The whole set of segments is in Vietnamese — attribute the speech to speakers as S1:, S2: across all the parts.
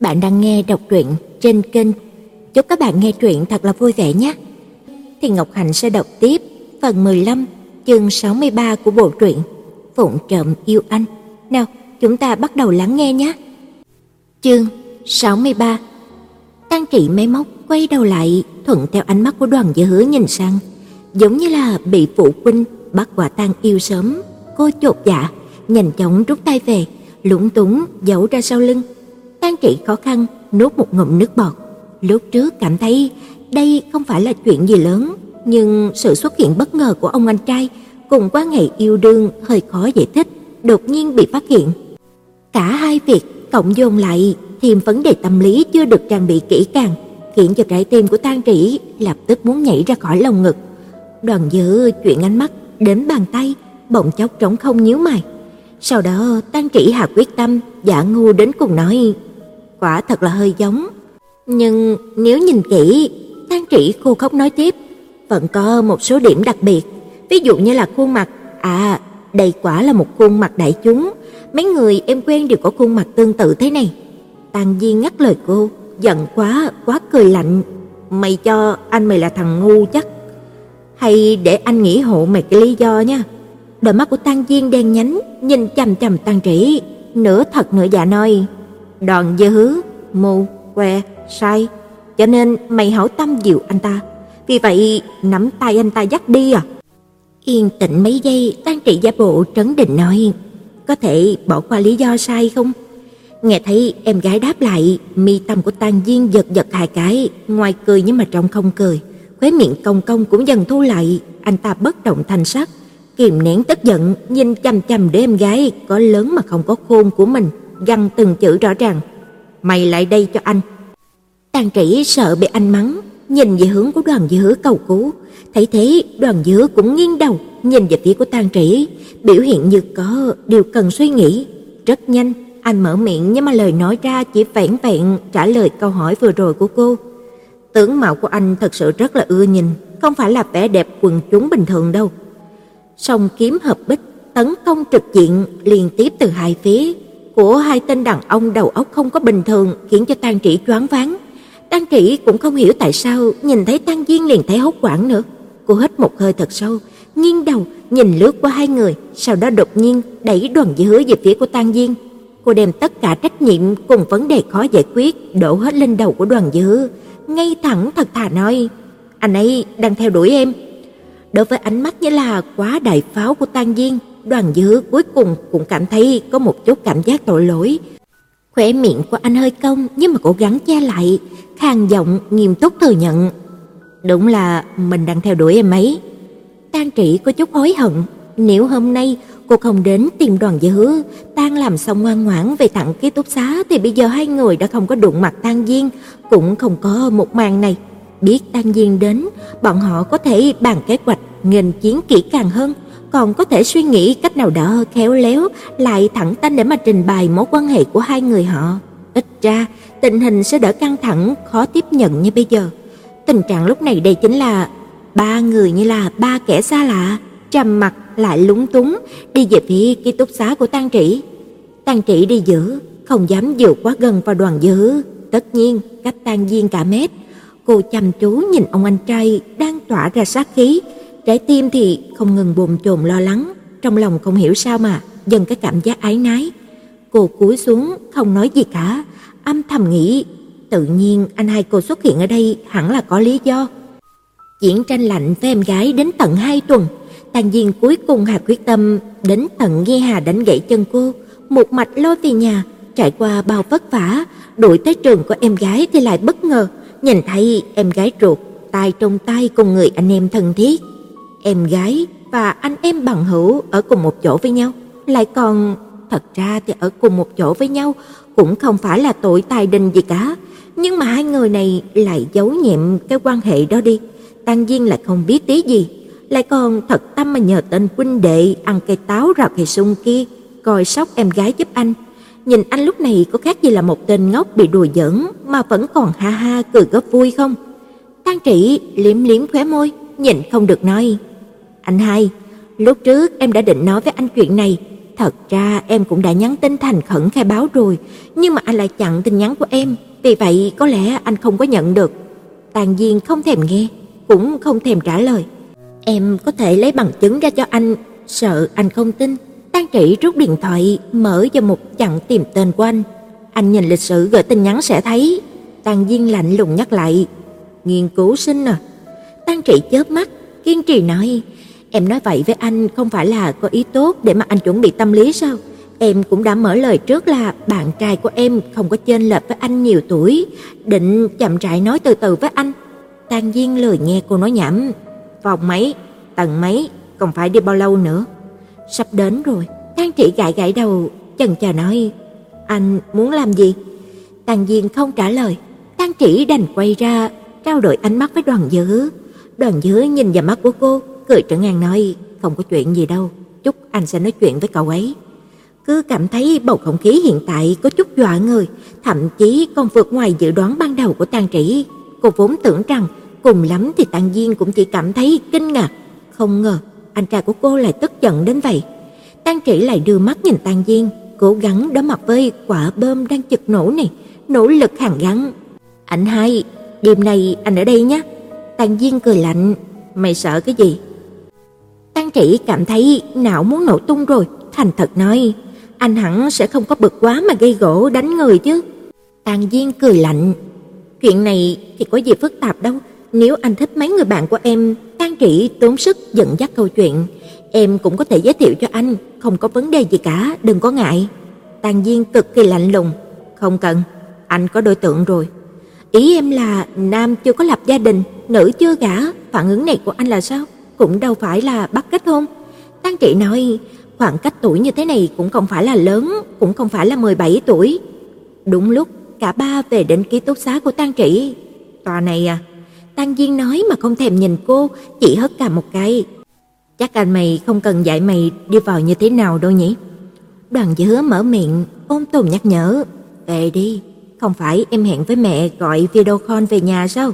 S1: Bạn đang nghe đọc truyện trên kênh. Chúc các bạn nghe truyện thật là vui vẻ nhé. Thì Ngọc Hạnh sẽ đọc tiếp phần 15, chương 63 của bộ truyện Phụng trộm yêu anh. Nào, chúng ta bắt đầu lắng nghe nhé. Chương 63 Tăng trị máy móc quay đầu lại, thuận theo ánh mắt của đoàn dự hứa nhìn sang, giống như là bị phụ huynh bắt quả tang yêu sớm. Cô chột dạ, nhanh chóng rút tay về, lúng túng giấu ra sau lưng. Tang trị khó khăn nuốt một ngụm nước bọt. Lúc trước cảm thấy đây không phải là chuyện gì lớn, nhưng sự xuất hiện bất ngờ của ông anh trai cùng quan hệ yêu đương hơi khó giải thích, đột nhiên bị phát hiện. Cả hai việc cộng dồn lại thêm vấn đề tâm lý chưa được trang bị kỹ càng, khiến cho trái tim của Tang Trĩ lập tức muốn nhảy ra khỏi lồng ngực. Đoàn Dư chuyện ánh mắt đến bàn tay, bỗng chốc trống không nhíu mày. Sau đó, Tang Trĩ hạ quyết tâm, giả ngu đến cùng nói: "Quả thật là hơi giống." Nhưng nếu nhìn kỹ, Tang Trĩ khô khóc nói tiếp, vẫn có một số điểm đặc biệt, ví dụ như là khuôn mặt, à, đây quả là một khuôn mặt đại chúng, mấy người em quen đều có khuôn mặt tương tự thế này. Tang Diên ngắt lời cô, giận quá, quá cười lạnh, "Mày cho anh mày là thằng ngu chắc. Hay để anh nghĩ hộ mày cái lý do nha." Đôi mắt của Tang Diên đen nhánh, nhìn chằm chằm Tang Trĩ, nửa thật nửa giả nói, đòn dơ hứ, mù, que, sai, cho nên mày hảo tâm dịu anh ta. Vì vậy, nắm tay anh ta dắt đi à?" Yên tĩnh mấy giây, Tang trị giả bộ trấn định nói, "Có thể bỏ qua lý do sai không?" Nghe thấy em gái đáp lại, mi tâm của Tang Diên giật giật hai cái, ngoài cười nhưng mà trong không cười, khóe miệng cong cong cũng dần thu lại, anh ta bất động thanh sắc, kìm nén tức giận, nhìn chằm chằm đứa em gái có lớn mà không có khôn của mình, găng từng chữ rõ ràng, "Mày lại đây cho anh." Tàn Trĩ sợ bị anh mắng, nhìn về hướng của Đoàn dứa cầu cứu, thấy thế Đoàn dứa cũng nghiêng đầu, nhìn về phía của tàn Trĩ, biểu hiện như có điều cần suy nghĩ, rất nhanh anh mở miệng nhưng mà lời nói ra chỉ vẻn vẹn trả lời câu hỏi vừa rồi của cô. Tướng mạo của anh thật sự rất là ưa nhìn, không phải là vẻ đẹp quần chúng bình thường đâu. Song kiếm hợp bích tấn công trực diện liên tiếp từ hai phía của hai tên đàn ông đầu óc không có bình thường khiến cho Tang Trĩ choáng váng. Tang Trĩ cũng không hiểu tại sao nhìn thấy Tang Diên liền thấy hốt hoảng nữa. Cô hít một hơi thật sâu, nghiêng đầu nhìn lướt qua hai người, sau đó đột nhiên đẩy Đoàn Dư Hứa về phía của Tang Diên. Cô đem tất cả trách nhiệm cùng vấn đề khó giải quyết đổ hết lên đầu của Đoàn Dư, ngay thẳng thật thà nói: "Anh ấy đang theo đuổi em." Đối với ánh mắt như là quá đại pháo của Tang Diên, Đoàn Dư cuối cùng cũng cảm thấy có một chút cảm giác tội lỗi. Khóe miệng của anh hơi cong nhưng mà cố gắng che lại, khàn giọng nghiêm túc thừa nhận: "Đúng là mình đang theo đuổi em ấy." tan trị có chút hối hận, nếu hôm nay cô không đến tìm Đoàn Dư tan làm xong ngoan ngoãn về thẳng ký túc xá thì bây giờ hai người đã không có đụng mặt tan Diên, cũng không có một màn này. Biết tan Diên đến, bọn họ có thể bàn kế hoạch nghênh chiến kỹ càng hơn, còn có thể suy nghĩ cách nào đó khéo léo lại thẳng tay để mà trình bày mối quan hệ của hai người họ. Ít ra, tình hình sẽ đỡ căng thẳng, khó tiếp nhận như bây giờ. Tình trạng lúc này đây chính là ba người như là ba kẻ xa lạ, trầm mặt lại lúng túng đi về phía ký túc xá của Tang Trĩ. Tang Trĩ đi giữa, không dám dựa quá gần vào đoàn dữ, tất nhiên cách Tang Diên cả mét. Cô chăm chú nhìn ông anh trai đang tỏa ra sát khí, trái tim thì không ngừng bồn chồn lo lắng, trong lòng không hiểu sao mà dần cái cảm giác ái nái. Cô cúi xuống không nói gì cả, âm thầm nghĩ, tự nhiên anh hai cô xuất hiện ở đây hẳn là có lý do. chiến tranh lạnh với em gái đến tận hai tuần, Tàn Diên cuối cùng hạ quyết tâm đến tận nghi Hà đánh gãy chân cô, một mạch lôi về nhà, trải qua bao vất vả, đuổi tới trường của em gái thì lại bất ngờ nhìn thấy em gái ruột tay trong tay cùng người anh em thân thiết. Em gái và anh em bằng hữu ở cùng một chỗ với nhau, lại còn thật ra thì ở cùng một chỗ với nhau cũng không phải là tội tài đình gì cả, nhưng mà hai người này lại giấu nhẹm cái quan hệ đó đi. Tăng Diên lại không biết tí gì, lại còn thật tâm mà nhờ tên huynh đệ ăn cây táo rào cây sung kia coi sóc em gái giúp anh. Nhìn anh lúc này có khác gì là một tên ngốc bị đùa giỡn mà vẫn còn ha ha cười góp vui không? Tang Trĩ liếm liếm khóe môi, nhìn không được nói. Anh hai, lúc trước em đã định nói với anh chuyện này, thật ra em cũng đã nhắn tin thành khẩn khai báo rồi, nhưng mà anh lại chặn tin nhắn của em, vì vậy có lẽ anh không có nhận được. Tàn Diên không thèm nghe, cũng không thèm trả lời. Em có thể lấy bằng chứng ra cho anh, sợ anh không tin. Tang Trị rút điện thoại, mở vào một chặng tìm tên của anh. Anh nhìn lịch sử gửi tin nhắn sẽ thấy. Tang Diên lạnh lùng nhắc lại, "Nghiên cứu sinh à?" Tang Trị chớp mắt, kiên trì nói, "Em nói vậy với anh không phải là có ý tốt để mà anh chuẩn bị tâm lý sao? Em cũng đã mở lời trước là bạn trai của em không có chênh lệch với anh nhiều tuổi, định chậm rãi nói từ từ với anh." Tang Diên lười nghe cô nói nhảm, "Phòng mấy, tầng mấy, còn phải đi bao lâu nữa?" Sắp đến rồi. Tang Trị gãi gãi đầu, chần chờ nói, "Anh muốn làm gì?" Tang Diên không trả lời. Tang Chỉ đành quay ra, trao đổi ánh mắt với Đoàn Dư. Đoàn Dư nhìn vào mắt của cô, cười trấn an nói, "Không có chuyện gì đâu, chút anh sẽ nói chuyện với cậu ấy." Cứ cảm thấy bầu không khí hiện tại có chút dọa người, thậm chí còn vượt ngoài dự đoán ban đầu của Tang Trĩ. Cô vốn tưởng rằng cùng lắm thì Tang Diên cũng chỉ cảm thấy kinh ngạc, không ngờ anh trai của cô lại tức giận đến vậy. Tang Trĩ lại đưa mắt nhìn Tang Diên, cố gắng đối mặt với quả bơm đang chực nổ này, nỗ lực hàn gắn. "Anh hai, đêm nay anh ở đây nhé." Tang Diên cười lạnh, "Mày sợ cái gì?" An Chỉ cảm thấy não muốn nổ tung rồi, thành thật nói, "Anh hẳn sẽ không có bực quá mà gây gỗ đánh người chứ." Tang Diên cười lạnh, "Chuyện này thì có gì phức tạp đâu, nếu anh thích mấy người bạn của em, Tang Chỉ tốn sức dẫn dắt câu chuyện, em cũng có thể giới thiệu cho anh, không có vấn đề gì cả, đừng có ngại." Tang Diên cực kỳ lạnh lùng, "Không cần, anh có đối tượng rồi." Ý em là nam chưa có lập gia đình, nữ chưa gả, phản ứng này của anh là sao? Cũng đâu phải là bắt kết hôn. Tang Trị nói, khoảng cách tuổi như thế này cũng không phải là lớn, cũng không phải là 17 tuổi. Đúng lúc cả ba về đến ký túc xá của Tang Trị. "Tòa này à?" Tang Diên nói mà không thèm nhìn cô, chỉ hất cả một cái. "Chắc anh mày không cần dạy mày đi vào như thế nào đâu nhỉ?" Đoàn Dứa mở miệng, ôm tồn nhắc nhở, "Về đi." Không phải em hẹn với mẹ gọi video call về nhà sao?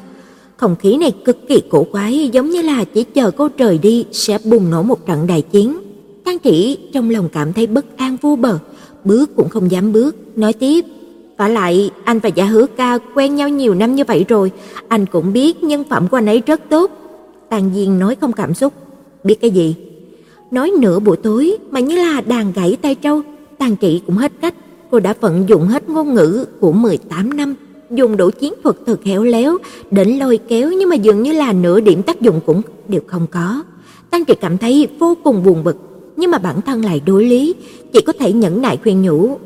S1: Không khí này cực kỳ cổ quái, giống như là chỉ chờ cô trời đi sẽ bùng nổ một trận đại chiến. Tang Trĩ trong lòng cảm thấy bất an vô bờ, bước cũng không dám bước, nói tiếp: "Và lại, anh và Giả Hứa Ca quen nhau nhiều năm như vậy rồi, anh cũng biết nhân phẩm của anh ấy rất tốt." tàn Diên nói không cảm xúc, "Biết cái gì?" Nói nửa buổi tối mà như là đàn gãy tay trâu, Tang Trĩ cũng hết cách, cô đã vận dụng hết ngôn ngữ của 18 năm, dùng đủ chiến thuật thật khéo léo, đến lôi kéo nhưng mà dường như là nửa điểm tác dụng cũng đều không có. Tăng Trị cảm thấy vô cùng buồn bực, nhưng mà bản thân lại đối lý, chỉ có thể nhẫn nại khuyên nhủ.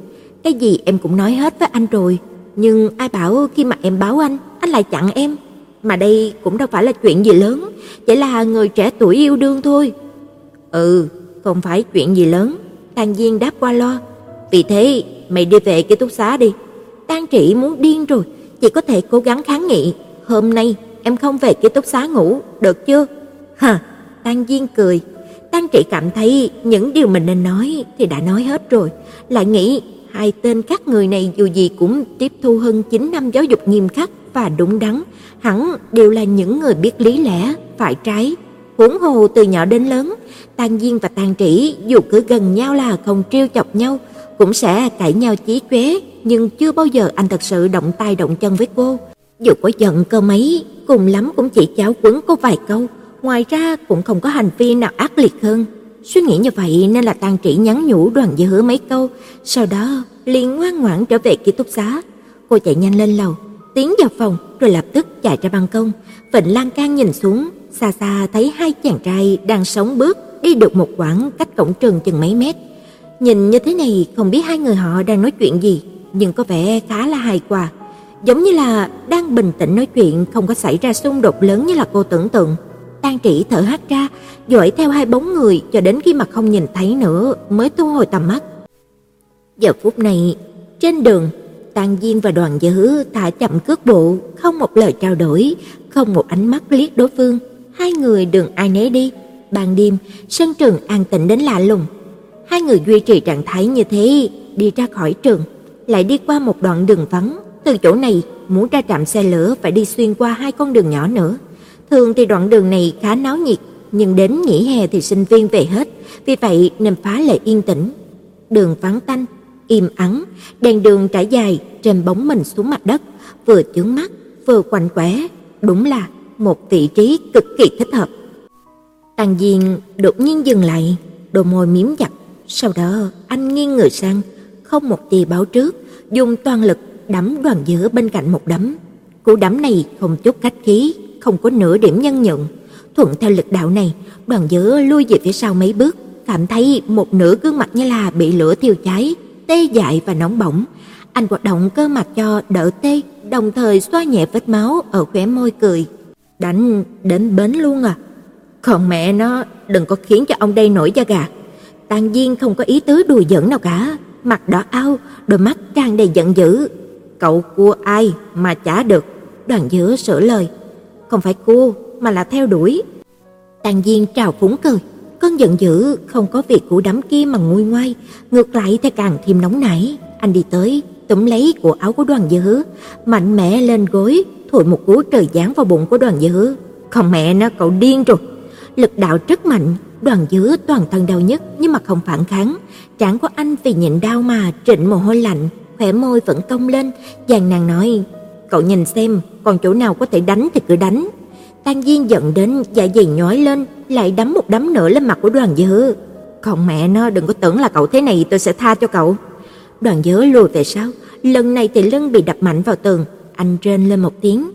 S1: Cái gì em cũng nói hết với anh rồi, nhưng ai bảo khi mà em báo anh, anh lại chặn em. Mà đây cũng đâu phải là chuyện gì lớn, chỉ là người trẻ tuổi yêu đương thôi. Ừ, không phải chuyện gì lớn, Tang Diên đáp qua lo. Vì thế, mày đi về ký túc xá đi. Tang Trị muốn điên rồi, chỉ có thể cố gắng kháng nghị, "Hôm nay em không về ký túc xá ngủ, được chưa?" Hả? Tang Diên cười. Tang Trị cảm thấy những điều mình nên nói thì đã nói hết rồi, lại nghĩ hai tên các người này dù gì cũng tiếp thu hơn 9 năm giáo dục nghiêm khắc và đúng đắn, hẳn đều là những người biết lý lẽ, phải trái. Huống hồ từ nhỏ đến lớn, Tang Diên và Tang Trĩ dù cứ gần nhau là không trêu chọc nhau, cũng sẽ cãi nhau chí chóe, nhưng chưa bao giờ anh thật sự động tay động chân với cô. Dù có giận cơ mấy, cùng lắm cũng chỉ cháo quấn cô vài câu, ngoài ra cũng không có hành vi nào ác liệt hơn. Suy nghĩ như vậy nên là Tang Trĩ nhắn nhủ Đoàn Dư Hứa mấy câu, sau đó liền ngoan ngoãn trở về ký túc xá. Cô chạy nhanh lên lầu, tiến vào phòng rồi lập tức chạy ra ban công, Vịnh Lan Can nhìn xuống, xa xa thấy hai chàng trai đang sống bước đi được một quãng cách cổng trường chừng mấy mét. Nhìn như thế này không biết hai người họ đang nói chuyện gì, nhưng có vẻ khá là hài hòa, giống như là đang bình tĩnh nói chuyện, không có xảy ra xung đột lớn như là cô tưởng tượng. Tang Trĩ thở hắt ra, dõi theo hai bóng người cho đến khi mà không nhìn thấy nữa mới thu hồi tầm mắt. Giờ phút này, trên đường, Tang Diên và Đoàn Dư thả chậm cước bộ, không một lời trao đổi, không một ánh mắt liếc đối phương, hai người đường ai nấy đi. Ban đêm, sân trường an tĩnh đến lạ lùng. Hai người duy trì trạng thái như thế, đi ra khỏi trường, lại đi qua một đoạn đường vắng, từ chỗ này muốn ra trạm xe lửa phải đi xuyên qua hai con đường nhỏ nữa. Thường thì đoạn đường này khá náo nhiệt, nhưng đến nghỉ hè thì sinh viên về hết, vì vậy nên phá lệ yên tĩnh. đường vắng tanh, im ắng, đèn đường trải dài trên bóng mình xuống mặt đất, vừa chướng mắt, vừa quạnh quẻ, đúng là một vị trí cực kỳ thích hợp. Tàn Diên đột nhiên dừng lại, đôi môi miếm chặt, sau đó anh nghiêng người sang, không một tì báo trước, dùng toàn lực đấm đoàn giữa bên cạnh một đấm. Cú đấm này không chút khách khí, không có nửa điểm nhân nhượng. Thuận theo lực đạo này, đoàn giữa lui về phía sau mấy bước, cảm thấy một nửa gương mặt như là bị lửa thiêu cháy, tê dại và nóng bỏng. Anh hoạt động cơ mặt cho đỡ tê, đồng thời xoa nhẹ vết máu ở khóe môi cười. Đánh đến bến luôn à? Còn mẹ nó, đừng có khiến cho ông đây nổi da gà. Tàn Diên không có ý tứ đùa giỡn nào cả, mặt đỏ ao, đôi mắt tràn đầy giận dữ. Cậu cua ai mà chả được? Đoàn Dứa sửa lời, không phải cua mà là theo đuổi. Tàn Diên trào phúng cười, cơn giận dữ không có việc của đám kia mà nguôi ngoai, ngược lại thì càng thêm nóng nảy. Anh đi tới, túm lấy cổ áo của Đoàn Dứa, mạnh mẽ lên gối, thổi một cú trời giáng vào bụng của Đoàn Dứa. Không mẹ nó cậu điên rồi. Lực đạo rất mạnh, Đoàn Dứa toàn thân đau nhức nhưng mà không phản kháng, trán của anh vì nhịn đau mà trịnh mồ hôi lạnh, khóe môi vẫn cong lên, dàn nàng nói: "Cậu nhìn xem, còn chỗ nào có thể đánh thì cứ đánh." tan Diên giận đến dạ dày nhói lên, lại đấm một đấm nữa lên mặt của Đoàn Dứa. "Còn mẹ nó đừng có tưởng là cậu thế này tôi sẽ tha cho cậu." Đoàn Dứa lùi về sau, lần này thì lưng bị đập mạnh vào tường, anh rên lên một tiếng.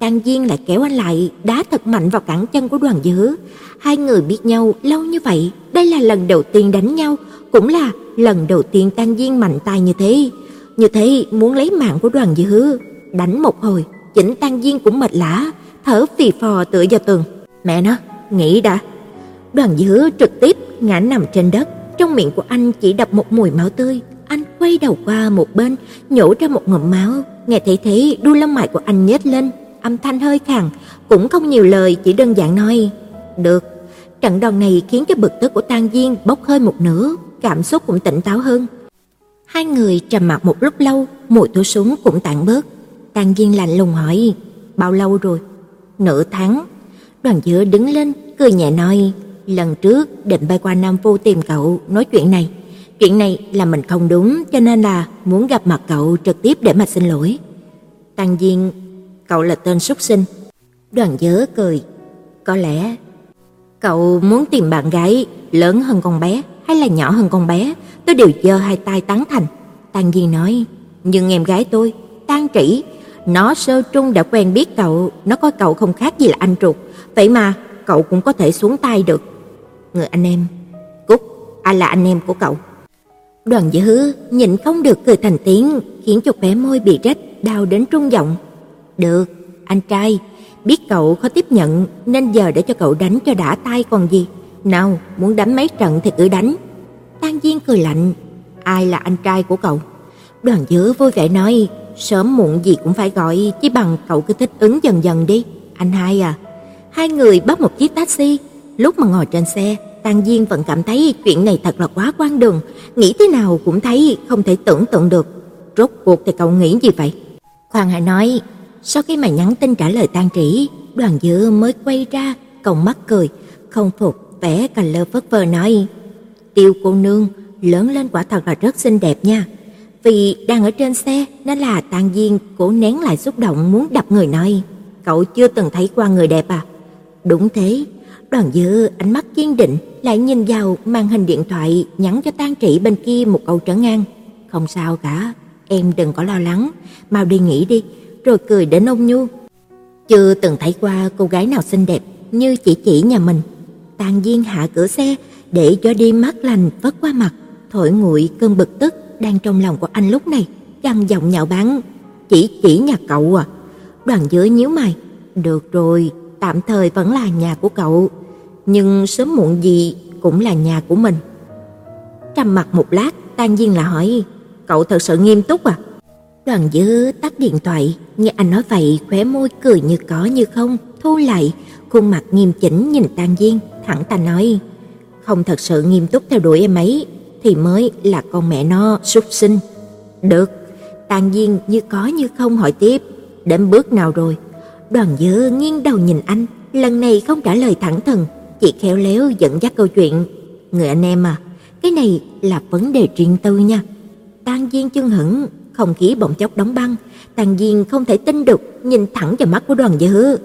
S1: Tang Diên lại kéo anh lại, đá thật mạnh vào cẳng chân của Đoàn Dữ. Hai người biết nhau lâu như vậy, đây là lần đầu tiên đánh nhau, cũng là lần đầu tiên Tang Diên mạnh tay như thế. Như thế muốn lấy mạng của Đoàn Dữ. đánh một hồi, chỉnh Tang Diên cũng mệt lả, thở phì phò tựa vào tường. Mẹ nó, nghĩ đã. Đoàn Dữ trực tiếp ngã nằm trên đất, trong miệng của anh chỉ đập một mùi máu tươi. Anh quay đầu qua một bên, nhổ ra một ngụm máu, nghe thấy thế đuôi lông mày của anh nhếch lên, âm thanh hơi khàn, cũng không nhiều lời, chỉ đơn giản nói: "Được." Trận đòn này khiến cho bực tức của Tang Diên bốc hơi một nửa, cảm xúc cũng tỉnh táo hơn. Hai người trầm mặc một lúc lâu, mùi thuốc súng cũng tản bớt. Tang Diên lạnh lùng hỏi: "Bao lâu rồi?" "Nửa tháng." Đoàn Dứa đứng lên, cười nhẹ nói: "Lần trước định bay qua Nam Phu tìm cậu nói chuyện này, chuyện này là mình không đúng, cho nên là muốn gặp mặt cậu trực tiếp để mà xin lỗi." Tang Diên cậu là tên súc sinh. Đoàn dớ cười, có lẽ cậu muốn tìm bạn gái lớn hơn con bé hay là nhỏ hơn con bé, tôi đều giơ hai tay tán thành. Tang Di nói, nhưng em gái tôi, Tang Trĩ, nó sơ trung đã quen biết cậu, nó coi cậu không khác gì là anh ruột, vậy mà cậu cũng có thể xuống tay được. Người anh em, Cúc, ai là anh em của cậu? Đoàn Dư nhịn không được cười thành tiếng, khiến cho khóe môi bị rách đau đến trung giọng. Được, anh trai, biết cậu khó tiếp nhận nên giờ để cho cậu đánh cho đã tay còn gì. Nào, muốn đánh mấy trận thì cứ đánh. tan Diên cười lạnh, ai là anh trai của cậu? Đoàn Dứa vui vẻ nói, sớm muộn gì cũng phải gọi, chỉ bằng cậu cứ thích ứng dần dần đi. Anh hai à. Hai người bắt một chiếc taxi, lúc mà ngồi trên xe, Tang Diên vẫn cảm thấy chuyện này thật là quá quan đường, nghĩ thế nào cũng thấy không thể tưởng tượng được. Rốt cuộc thì cậu nghĩ gì vậy? Khoan hãy nói, sau khi mà nhắn tin trả lời tan Trĩ, Đoàn dự mới quay ra, còng mắt cười, không phục vẻ cà lơ phất phơ nói: "Tiêu cô nương, lớn lên quả thật là rất xinh đẹp nha." Vì đang ở trên xe nên là tan Diên cố nén lại xúc động muốn đập người nói: "Cậu chưa từng thấy qua người đẹp à?" Đúng thế, Đoàn dự ánh mắt kiên định lại nhìn vào màn hình điện thoại nhắn cho tan Trĩ bên kia một câu trấn an: "Không sao cả, em đừng có lo lắng, mau đi nghỉ đi." Rồi cười đến ông nhu. Chưa từng thấy qua cô gái nào xinh đẹp như chỉ chỉ nhà mình. Tàn Diên hạ cửa xe để cho đi mắt lành vất qua mặt, thổi nguội cơn bực tức đang trong lòng của anh lúc này, gằn giọng nhạo báng, "Chỉ chỉ nhà cậu à?" Đoàn Dứa nhíu mày, "Được rồi, tạm thời vẫn là nhà của cậu, nhưng sớm muộn gì cũng là nhà của mình." Trầm mặt một lát, Tang Diên lại hỏi, "Cậu thật sự nghiêm túc à?" Đoàn Dư tắt điện thoại, nghe anh nói vậy, khóe môi cười như có như không, thu lại, khuôn mặt nghiêm chỉnh nhìn Tang Diên, thẳng ta nói: "Không thật sự nghiêm túc theo đuổi em ấy thì mới là con mẹ nó súc sinh." "Được." Tang Diên như có như không hỏi tiếp, "Đến bước nào rồi?" Đoàn Dư nghiêng đầu nhìn anh, lần này không trả lời thẳng thừng, chỉ khéo léo dẫn dắt câu chuyện, "Người anh em à, cái này là vấn đề riêng tư nha. Tang Diên chân hững, không khí bỗng chốc đóng băng, Tang Diên không thể tin được nhìn thẳng vào mắt của Đoàn Dư.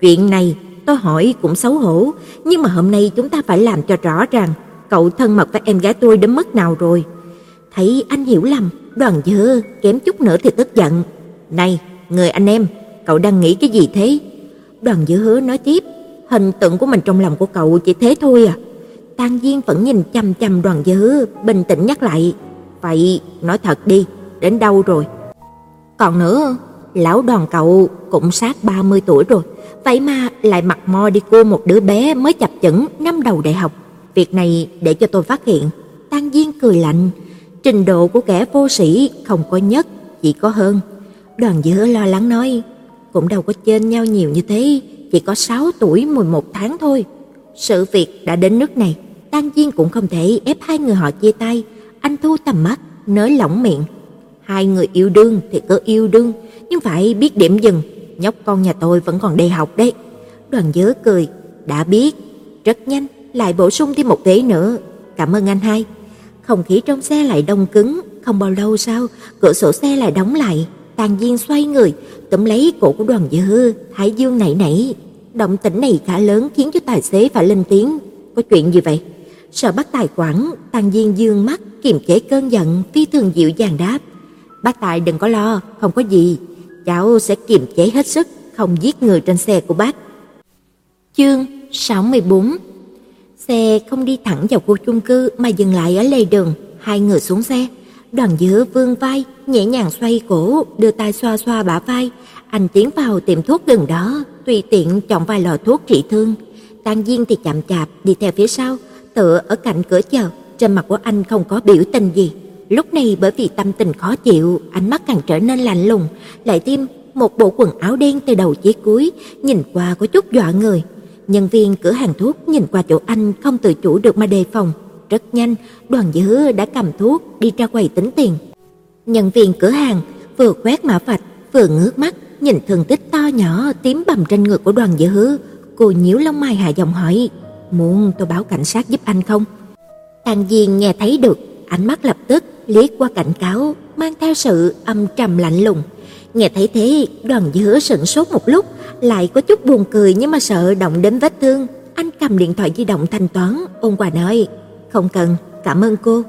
S1: Chuyện này tôi hỏi cũng xấu hổ, nhưng mà hôm nay chúng ta phải làm cho rõ ràng, cậu thân mật với em gái tôi đến mức nào rồi. Thấy anh hiểu lầm, Đoàn Dư kém chút nữa thì tức giận. "Này, người anh em, cậu đang nghĩ cái gì thế?" Đoàn Dư hứa nói tiếp, "Hình tượng của mình trong lòng của cậu chỉ thế thôi à?" Tang Diên vẫn nhìn chằm chằm Đoàn Dư, bình tĩnh nhắc lại, "Vậy nói thật đi, đến đâu rồi?" Còn nữa, lão đoàn cậu cũng sát 30 tuổi rồi, vậy mà lại mặt mò đi cua một đứa bé mới chập chững năm đầu đại học. Việc này để cho tôi phát hiện. Tang Diên cười lạnh, trình độ của kẻ vô sĩ không có nhất, chỉ có hơn. Đoàn Dư lo lắng nói, cũng đâu có chênh nhau nhiều như thế, chỉ có 6 tuổi 11 tháng thôi. Sự việc đã đến nước này, Tang Diên cũng không thể ép hai người họ chia tay, anh thu tầm mắt, nới lỏng miệng. Hai người yêu đương thì cứ yêu đương, nhưng phải biết điểm dừng, nhóc con nhà tôi vẫn còn đi học đấy. Đoàn Dớ cười, đã biết, rất nhanh lại bổ sung thêm một ghế nữa. Cảm ơn anh hai. Không khí trong xe lại đông cứng, không bao lâu sau, cửa sổ xe lại đóng lại, Tàn Diên xoay người, túm lấy cổ của Đoàn Dư, thái Dương nảy nảy. Động tĩnh này khá lớn khiến cho tài xế phải lên tiếng. Có chuyện gì vậy? Sợ bắt tài quản, Tàn Diên dương mắt, kiềm chế cơn giận, phi thường dịu dàng đáp. Bác Tài đừng có lo, không có gì. Cháu sẽ kiềm chế hết sức, không giết người trên xe của bác. Chương 64 Xe không đi thẳng vào khu chung cư mà dừng lại ở lề đường, hai người xuống xe. Đoàn giữa vương vai, nhẹ nhàng xoay cổ, đưa tay xoa xoa bả vai. Anh tiến vào tiệm thuốc gần đó, tùy tiện chọn vài lọ thuốc trị thương. Tan Viên thì chậm chạp đi theo phía sau, tựa ở cạnh cửa chờ, trên mặt của anh không có biểu tình gì. Lúc này bởi vì tâm tình khó chịu, ánh mắt càng trở nên lạnh lùng, lại thêm một bộ quần áo đen từ đầu chí cuối, nhìn qua có chút dọa người. Nhân viên cửa hàng thuốc nhìn qua chỗ anh không tự chủ được mà đề phòng. Rất nhanh, đoàn dữ đã cầm thuốc đi ra quầy tính tiền. Nhân viên cửa hàng vừa quét mã vạch, vừa ngước mắt, nhìn thương tích to nhỏ tím bầm trên người của đoàn dữ. Cô nhíu lông mày hạ giọng hỏi, muốn tôi báo cảnh sát giúp anh không? Tàn Diên nghe thấy được, ánh mắt lập tức liếc qua cảnh cáo, mang theo sự âm trầm lạnh lùng. Nghe thấy thế, đoàn dứa sững sốt một lúc, lại có chút buồn cười nhưng mà sợ động đến vết thương. Anh cầm điện thoại di động thanh toán, ôn quà nói, không cần, cảm ơn cô.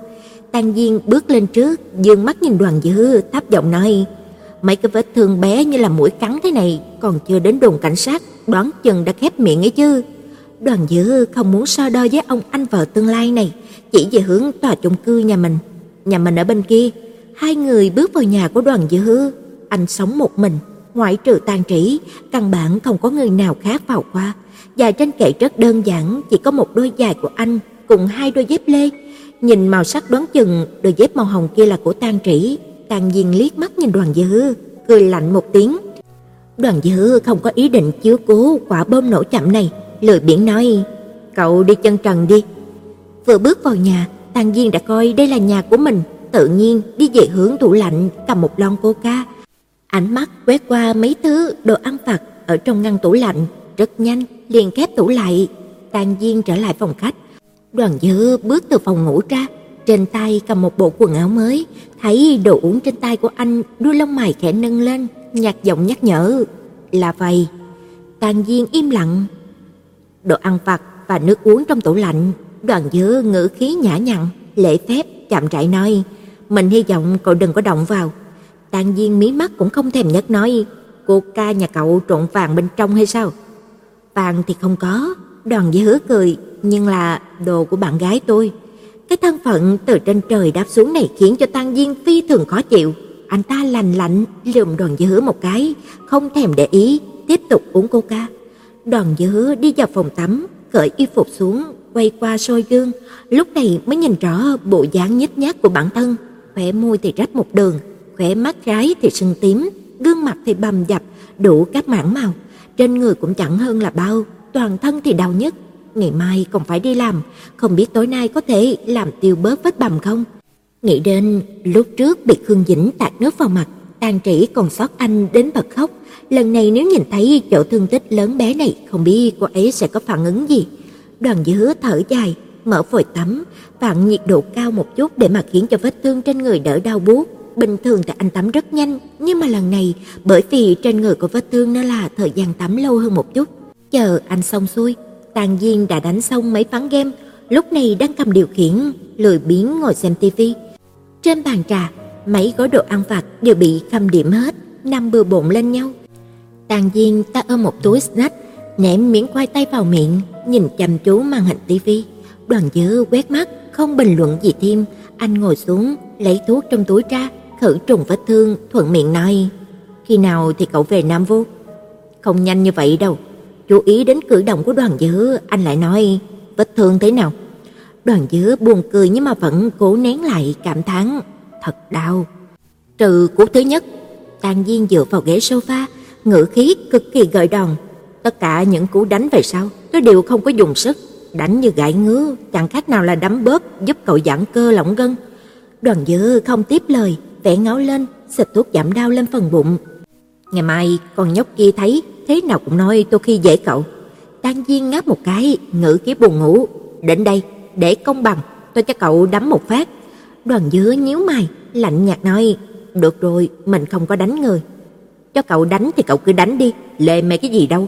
S1: Tang Diên bước lên trước, dương mắt nhìn đoàn dứa, thấp giọng nói, mấy cái vết thương bé như là mũi cắn thế này, còn chưa đến đồn cảnh sát, đoán chừng đã khép miệng ấy chứ. Đoàn dứa không muốn so đo với ông anh vợ tương lai này, chỉ về hướng tòa chung cư nhà mình. Nhà mình ở bên kia, hai người bước vào nhà của đoàn dứa, anh sống một mình, ngoại trừ tàn trĩ, căn bản không có người nào khác vào qua. Và trên kệ rất đơn giản, chỉ có một đôi giày của anh cùng hai đôi dép lê. Nhìn màu sắc đoán chừng đôi dép màu hồng kia là của tàn trĩ. Tàn Diên liếc mắt nhìn đoàn dư, cười lạnh một tiếng. Đoàn dư không có ý định chiếu cố quả bom nổ chậm này, lười biển nói, cậu đi chân trần đi. Vừa bước vào nhà, Tang Diên đã coi đây là nhà của mình, tự nhiên đi về hướng tủ lạnh cầm một lon coca, Ánh mắt quét qua mấy thứ đồ ăn vặt ở trong ngăn tủ lạnh, rất nhanh liền khép tủ lại, Tang Diên trở lại phòng khách. Đoàn Dư bước từ phòng ngủ ra, trên tay cầm một bộ quần áo mới, thấy đồ uống trên tay của anh, đuôi lông mày khẽ nâng lên, nhạt giọng nhắc nhở, "Là vậy." Tang Diên im lặng. Đồ ăn vặt và nước uống trong tủ lạnh, Đoàn Dư ngữ khí nhã nhặn, lễ phép chậm rãi nói, "Mình hy vọng cậu đừng có động vào." tang Diên mí mắt cũng không thèm nhấc nói, cô ca nhà cậu trộn vàng bên trong hay sao? Vàng thì không có, đoàn với hứa cười, nhưng là đồ của bạn gái tôi. Cái thân phận từ trên trời đáp xuống này khiến cho Tang Diên phi thường khó chịu. Anh ta lành lạnh lườm đoàn với hứa một cái, không thèm để ý, tiếp tục uống coca. Đoàn với hứa đi vào phòng tắm, cởi y phục xuống, quay qua soi gương, lúc này mới nhìn rõ bộ dáng nhếch nhác của bản thân, khóe môi thì rách một đường, khóe mắt trái thì sưng tím, gương mặt thì bầm dập, đủ các mảng màu, trên người cũng chẳng hơn là bao, toàn thân thì đau nhức. Ngày mai còn phải đi làm, không biết tối nay có thể làm tiêu bớt vết bầm không? Nghĩ đến lúc trước bị Khương Dĩnh tạt nước vào mặt, Tàn Trĩ còn sót anh đến bật khóc, lần này nếu nhìn thấy chỗ thương tích lớn bé này, không biết cô ấy sẽ có phản ứng gì. Đoàn Dứa thở dài, mở vòi tắm, vặn nhiệt độ cao một chút để mà khiến cho vết thương trên người đỡ đau buốt. Bình thường thì anh tắm rất nhanh, nhưng mà lần này bởi vì trên người có vết thương nên là thời gian tắm lâu hơn một chút. Chờ anh xong xuôi, Tàn Diên đã đánh xong mấy ván game, lúc này đang cầm điều khiển, lười biếng ngồi xem tivi. Trên bàn trà, mấy gói đồ ăn vặt đều bị khâm điểm hết, nằm bừa bộn lên nhau. Tàn Diên ta ôm một túi snack, ném miếng khoai tây vào miệng, nhìn chăm chú màn hình tivi. Đoàn Dư quét mắt, không bình luận gì thêm, anh ngồi xuống, lấy thuốc trong túi ra, khử trùng vết thương, thuận miệng nói: "Khi nào thì cậu về Nam Vô?" "Không nhanh như vậy đâu." Chú ý đến cử động của Đoàn Dư, anh lại nói: "Vết thương thế nào?" Đoàn Dư buồn cười nhưng mà vẫn cố nén lại cảm thán: "Thật đau." Trừ cú thứ nhất, Tàn Diên dựa vào ghế sofa, ngữ khí cực kỳ gợi đòn. Tất cả những cú đánh về sau, tôi đều không có dùng sức, đánh như gãi ngứa, chẳng khác nào là đấm bóp giúp cậu giãn cơ lỏng gân. Đoàn Dư không tiếp lời, vẻ ngáo lên, xịt thuốc giảm đau lên phần bụng. Ngày mai con nhóc kia thấy thế nào cũng nói tôi khi dễ cậu. Đan Diên ngáp một cái, ngữ khí buồn ngủ, đến đây để công bằng, tôi cho cậu đấm một phát. Đoàn Dư nhíu mày, lạnh nhạt nói, được rồi, mình không có đánh người. Cho cậu đánh thì cậu cứ đánh đi, lề mề cái gì đâu.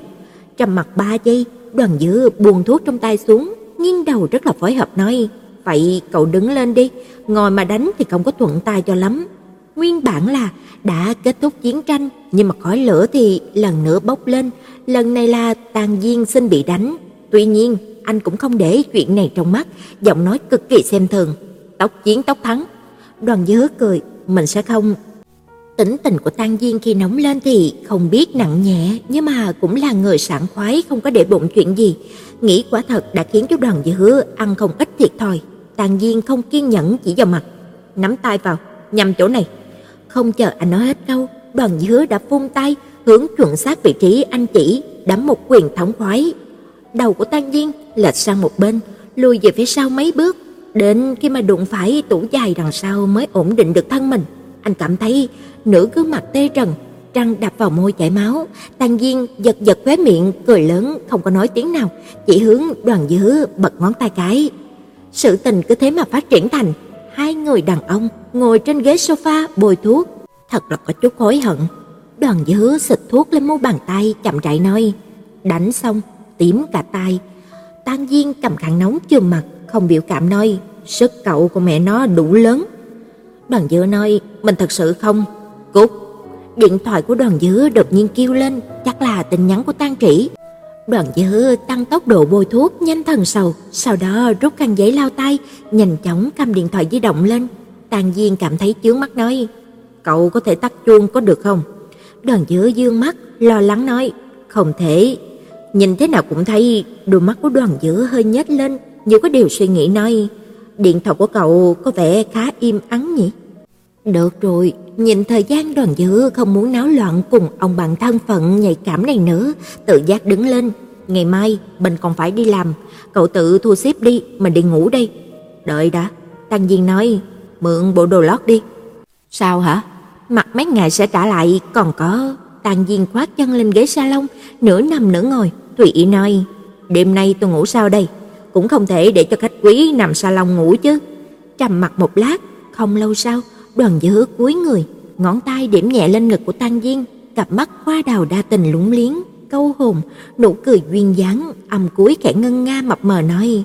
S1: Trầm mặt ba giây, Đoàn Dư buông thuốc trong tay xuống, nghiêng đầu rất là phối hợp nói, "Vậy cậu đứng lên đi, ngồi mà đánh thì không có thuận tay cho lắm." Nguyên bản là đã kết thúc chiến tranh, nhưng mà khói lửa thì lần nữa bốc lên, lần này là Tàn viên xin bị đánh. Tuy nhiên, anh cũng không để chuyện này trong mắt, giọng nói cực kỳ xem thường, tóc chiến tóc thắng." Đoàn dứa cười, "Mình sẽ không Tính tình của Tang Diên khi nóng lên thì không biết nặng nhẹ, nhưng mà cũng là người sảng khoái không có để bụng chuyện gì. Nghĩ quả thật đã khiến cho Đoàn Dư ăn không ít thiệt thòi. Tang Diên không kiên nhẫn chỉ vào mặt, nắm tay vào, nhằm chỗ này. Không chờ anh nói hết câu, Đoàn Dư đã vung tay hướng chuẩn xác vị trí anh chỉ, đấm một quyền thống khoái. Đầu của Tang Diên lệch sang một bên, lùi về phía sau mấy bước, đến khi mà đụng phải tủ dài đằng sau mới ổn định được thân mình. Anh cảm thấy nửa gương mặt tê trần, răng đập vào môi chảy máu, Tàn Diên giật giật khóe miệng, cười lớn không có nói tiếng nào, chỉ hướng Đoàn Dư bật ngón tay cái. Sự tình cứ thế mà phát triển thành hai người đàn ông ngồi trên ghế sofa bôi thuốc, thật là có chút hối hận. Đoàn Dư xịt thuốc lên mu bàn tay, chậm rãi nói: "Đánh xong, tím cả tay." Tang Diên cầm khăn nóng chườm mặt, không biểu cảm nói: "Sức cậu của mẹ nó đủ lớn." Đoàn dứa nói: "Mình thật sự không." Cút. Điện thoại của Đoàn dứa đột nhiên kêu lên, chắc là tin nhắn của Tang Trĩ. Đoàn dứa tăng tốc độ bôi thuốc nhanh thần sầu, sau đó rút khăn giấy lau tay, nhanh chóng cầm điện thoại di động lên. Tang Diên cảm thấy chướng mắt nói: "Cậu có thể tắt chuông có được không?" Đoàn dứa dương mắt, lo lắng nói: "Không thể." Nhìn thế nào cũng thấy đôi mắt của Đoàn dứa hơi nhếch lên, như có điều suy nghĩ nói: "Điện thoại của cậu có vẻ khá im ắng nhỉ?" Được rồi, nhìn thời gian đoàn dư không muốn náo loạn cùng ông bạn thân phận nhạy cảm này nữa, tự giác đứng lên. Ngày mai, mình còn phải đi làm, cậu tự thu xếp đi, mình đi ngủ đây. Đợi đã, Tăng Diên nói, mượn bộ đồ lót đi. Sao hả? Mặc mấy ngày sẽ trả lại, còn có... Tăng Diên khoát chân lên ghế salon, nửa nằm nửa ngồi, tùy ý nói, đêm nay tôi ngủ sao đây? Cũng không thể để cho khách quý nằm salon ngủ chứ. Trầm mặt một lát, không lâu sau, Đoàn Dư cúi người, ngón tay điểm nhẹ lên ngực của Tăng Diên, cặp mắt hoa đào đa tình lúng liếng, câu hồn, nụ cười duyên dáng, âm cuối khẽ ngân nga mập mờ nói: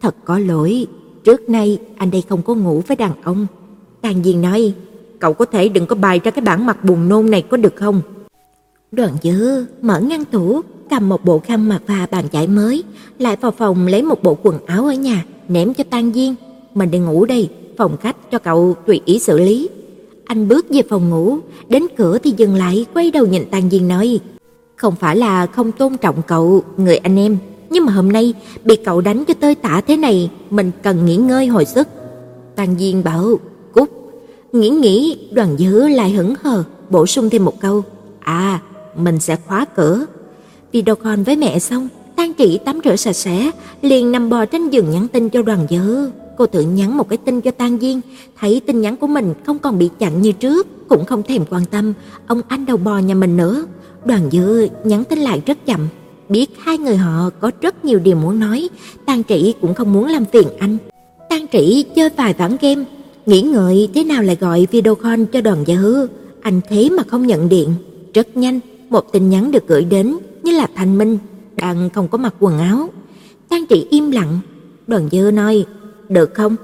S1: "Thật có lỗi, trước nay anh đây không có ngủ với đàn ông." Tàn Diên nói: "Cậu có thể đừng có bày ra cái bản mặt buồn nôn này có được không?" Đoàn Dư mở ngăn tủ, cầm một bộ khăn mặt và bàn chải mới, lại vào phòng lấy một bộ quần áo ở nhà, ném cho Tăng Diên, "Mình đi ngủ đây." Phòng khách cho cậu tùy ý xử lý. Anh bước về phòng ngủ, đến cửa thì dừng lại, quay đầu nhìn Tang Diên nói: "Không phải là không tôn trọng cậu, người anh em, nhưng mà hôm nay bị cậu đánh cho tơi tả thế này, mình cần nghỉ ngơi hồi sức." Tang Diên bảo: "Cút." Nghĩ nghĩ, Đoàn Dư lại hững hờ, bổ sung thêm một câu: "À, mình sẽ khóa cửa." Video call với mẹ xong, Tang Trị tắm rửa sạch sẽ, liền nằm bò trên giường nhắn tin cho Đoàn Dư. Cô tự nhắn một cái tin cho Tang Diên, thấy tin nhắn của mình không còn bị chặn như trước, cũng không thèm quan tâm ông anh đầu bò nhà mình nữa. Đoàn Dư nhắn tin lại rất chậm, biết hai người họ có rất nhiều điều muốn nói, Tang Trĩ cũng không muốn làm phiền anh. Tang Trĩ chơi vài ván game, nghĩ ngợi thế nào lại gọi video call cho Đoàn Gia Hứa, anh thế mà không nhận điện, rất nhanh một tin nhắn được gửi đến, như là Thanh Minh đang không có mặc quần áo. Tang Trĩ im lặng, Đoàn Dư nói, "Được không?"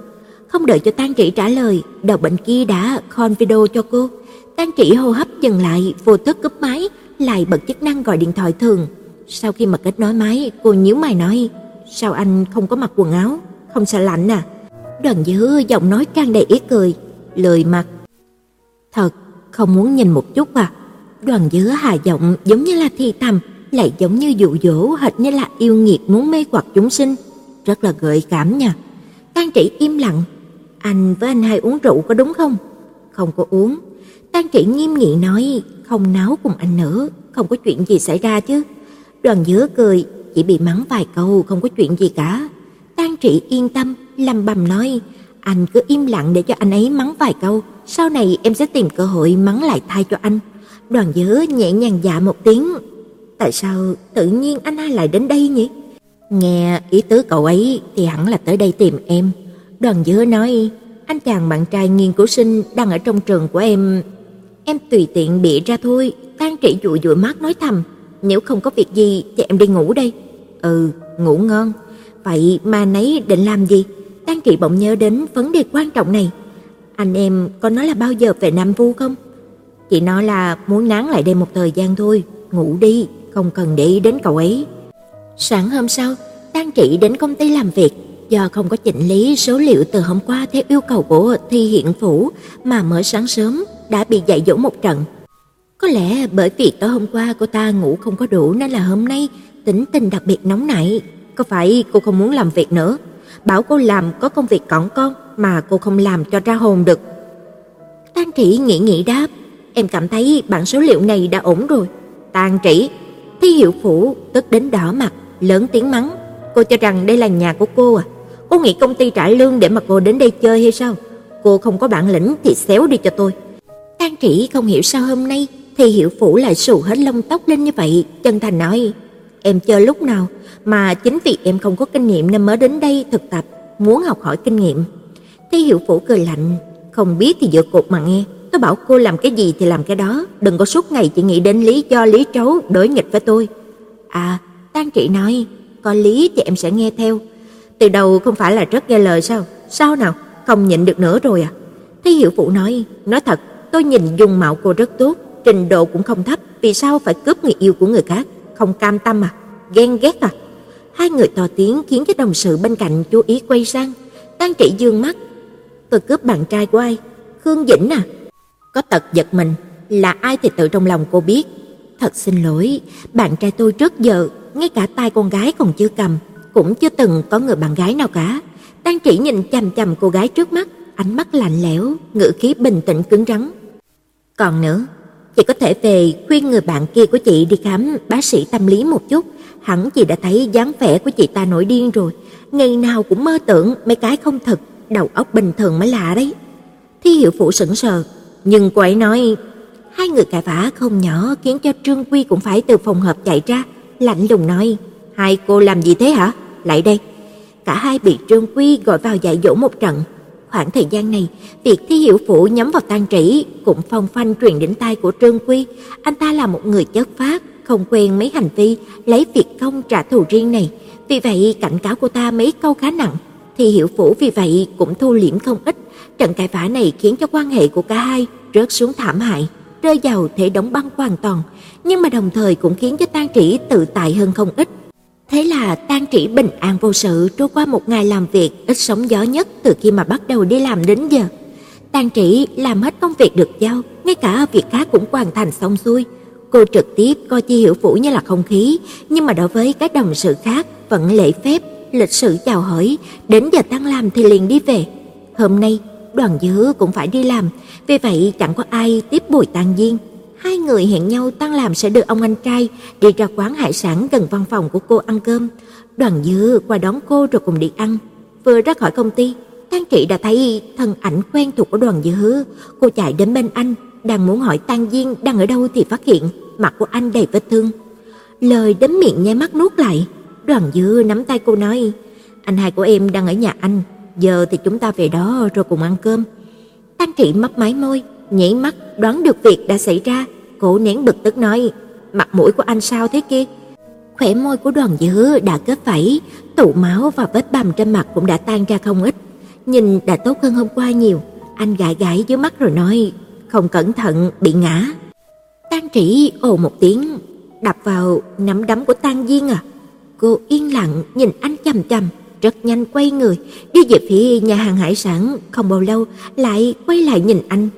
S1: Không đợi cho Tang Trĩ trả lời, đầu bệnh kia đã call video cho cô. Tang Trĩ hô hấp dừng lại, vô thức cúp máy, lại bật chức năng gọi điện thoại thường. Sau khi mà kết nối máy, cô nhíu mày nói, "Sao anh không có mặc quần áo? Không sợ lạnh à?" Đoàn Dư giọng nói tràn đầy ý cười, lười mặt. "Thật, không muốn nhìn một chút à?" Đoàn Dư hạ giọng giống như là thì thầm, lại giống như dụ dỗ hệt như là yêu nghiệt muốn mê hoặc chúng sinh, rất là gợi cảm nha. Tang trị im lặng, "Anh với anh hai uống rượu có đúng không?" "Không có uống." Tang trị nghiêm nghị nói, "Không náo cùng anh nữa, không có chuyện gì xảy ra chứ?" Đoàn Dứa cười, chỉ bị mắng vài câu, không có chuyện gì cả. Tang trị yên tâm, lầm bầm nói, "Anh cứ im lặng để cho anh ấy mắng vài câu, sau này em sẽ tìm cơ hội mắng lại thay cho anh." Đoàn Dứa nhẹ nhàng dạ một tiếng, Tại sao tự nhiên anh hai lại đến đây nhỉ? Nghe ý tứ cậu ấy thì hẳn là tới đây tìm em. Đoàn Dứa nói, anh chàng bạn trai nghiên cứu sinh đang ở trong trường của em. Em tùy tiện bịa ra thôi, Tan Trị dụi dụi mắt nói thầm, nếu không có việc gì thì em đi ngủ đây. Ừ, ngủ ngon. Vậy mà nấy định làm gì? Tan Trị bỗng nhớ đến vấn đề quan trọng này. Anh em có nói là bao giờ về Nam Vu không? Chị nói là muốn nán lại đây một thời gian thôi, ngủ đi, không cần để ý đến cậu ấy. Sáng hôm sau, Tang Trị đến công ty làm việc, do không có chỉnh lý số liệu từ hôm qua theo yêu cầu của Thi Hiện Phủ mà mới sáng sớm đã bị dạy dỗ một trận. Có lẽ bởi vì tối hôm qua cô ta ngủ không có đủ nên là hôm nay tính tình đặc biệt nóng nảy. Có phải cô không muốn làm việc nữa? Bảo cô làm có công việc cỏn con mà cô không làm cho ra hồn được. Tang Trị nghĩ nghĩ đáp, em cảm thấy bản số liệu này đã ổn rồi. Tang Trị, Thi Hiệu Phủ tức đến đỏ mặt, lớn tiếng mắng, cô cho rằng đây là nhà của cô à? Cô nghĩ công ty trả lương để mà cô đến đây chơi hay sao? Cô không có bản lĩnh thì xéo đi cho tôi. Tang Trĩ không hiểu sao hôm nay thì Hiệu Phủ lại xù hết lông tóc lên như vậy, chân thành nói: "Em chơi lúc nào mà chính vì em không có kinh nghiệm nên mới đến đây thực tập, muốn học hỏi kinh nghiệm." Thi Hiệu Phủ cười lạnh, không biết thì dựa cột mà nghe. Tôi bảo cô làm cái gì thì làm cái đó, đừng có suốt ngày chỉ nghĩ đến lý do lý trấu đối nghịch với tôi. À, Tang Trị nói, có lý thì em sẽ nghe theo. Từ đầu không phải là rất nghe lời sao? Sao nào, không nhịn được nữa rồi à? Thấy Hiểu Phụ nói, nói thật, tôi nhìn dung mạo cô rất tốt, trình độ cũng không thấp, vì sao phải cướp người yêu của người khác? Không cam tâm à? Ghen ghét à? Hai người to tiếng khiến cho đồng sự bên cạnh chú ý quay sang. Tang Trị dương mắt, tôi cướp bạn trai của ai? Khương Dĩnh à? Có tật giật mình, là ai thì tự trong lòng cô biết. Thật xin lỗi, bạn trai tôi trước giờ ngay cả tay con gái còn chưa cầm, cũng chưa từng có người bạn gái nào cả. Tang Chỉ nhìn chằm chằm cô gái trước mắt, ánh mắt lạnh lẽo, ngữ khí bình tĩnh cứng rắn. Còn nữa, chị có thể về khuyên người bạn kia của chị đi khám bác sĩ tâm lý một chút, hẳn chị đã thấy dáng vẻ của chị ta nổi điên rồi, ngày nào cũng mơ tưởng mấy cái không thật, đầu óc bình thường mới lạ đấy. Thi Hiệu Phụ sững sờ, nhưng cô ấy nói, hai người cãi vã không nhỏ khiến cho Trương Quy cũng phải từ phòng họp chạy ra, lạnh lùng nói, hai cô làm gì thế hả? Lại đây. Cả hai bị Trương Quy gọi vào dạy dỗ một trận. Khoảng thời gian này, việc thi hiệu phụ nhắm vào Tang Trĩ cũng phong phanh truyền đến tai của Trương Quy. Anh ta là một người chất phát, không quen mấy hành vi lấy việc công trả thù riêng này. Vì vậy, cảnh cáo cô ta mấy câu khá nặng. Thi hiệu phụ vì vậy cũng thu liễm không ít. Trận cãi vã này khiến cho quan hệ của cả hai rớt xuống thảm hại, rơi vào thể đóng băng hoàn toàn, nhưng mà đồng thời cũng khiến cho Tang Trĩ tự tại hơn không ít. Thế là Tang Trĩ bình an vô sự trôi qua một ngày làm việc ít sóng gió nhất từ khi mà bắt đầu đi làm đến giờ. Tang Trĩ làm hết công việc được giao, ngay cả việc khác cũng hoàn thành xong xuôi. Cô trực tiếp coi Chi Hiểu Phủ như là không khí, nhưng mà đối với các đồng sự khác vẫn lễ phép, lịch sự chào hỏi, đến giờ tăng làm thì liền đi về. Hôm nay Đoàn Dữ cũng phải đi làm, vì vậy chẳng có ai tiếp bồi Tang viên Hai người hẹn nhau tăng làm sẽ đưa ông anh trai đi ra quán hải sản gần văn phòng của cô ăn cơm. Đoàn Dư qua đón cô rồi cùng đi ăn. Vừa ra khỏi công ty, Tang Trị đã thấy thân ảnh quen thuộc của Đoàn Dư. Cô chạy đến bên anh, đang muốn hỏi Tang Diên đang ở đâu thì phát hiện mặt của anh đầy vết thương. lời đến miệng nháy mắt nuốt lại. Đoàn Dư nắm tay cô nói, anh hai của em đang ở nhà anh, giờ thì chúng ta về đó rồi cùng ăn cơm. Tăng Trị mấp máy môi, nhảy mắt đoán được việc đã xảy ra, cổ nén bực tức nói, mặt mũi của anh sao thế kia? Khỏe môi của Đoàn Dư đã kết vảy, tụ máu và vết bầm trên mặt cũng đã tan ra không ít. Nhìn đã tốt hơn hôm qua nhiều, anh gãi gãi dưới mắt rồi nói, không cẩn thận bị ngã. Tang Trĩ ồ một tiếng, đập vào nắm đấm của Tang Diên à. Cô yên lặng nhìn anh chằm chằm, rất nhanh quay người, đi về phía nhà hàng hải sản, không bao lâu lại quay lại nhìn anh.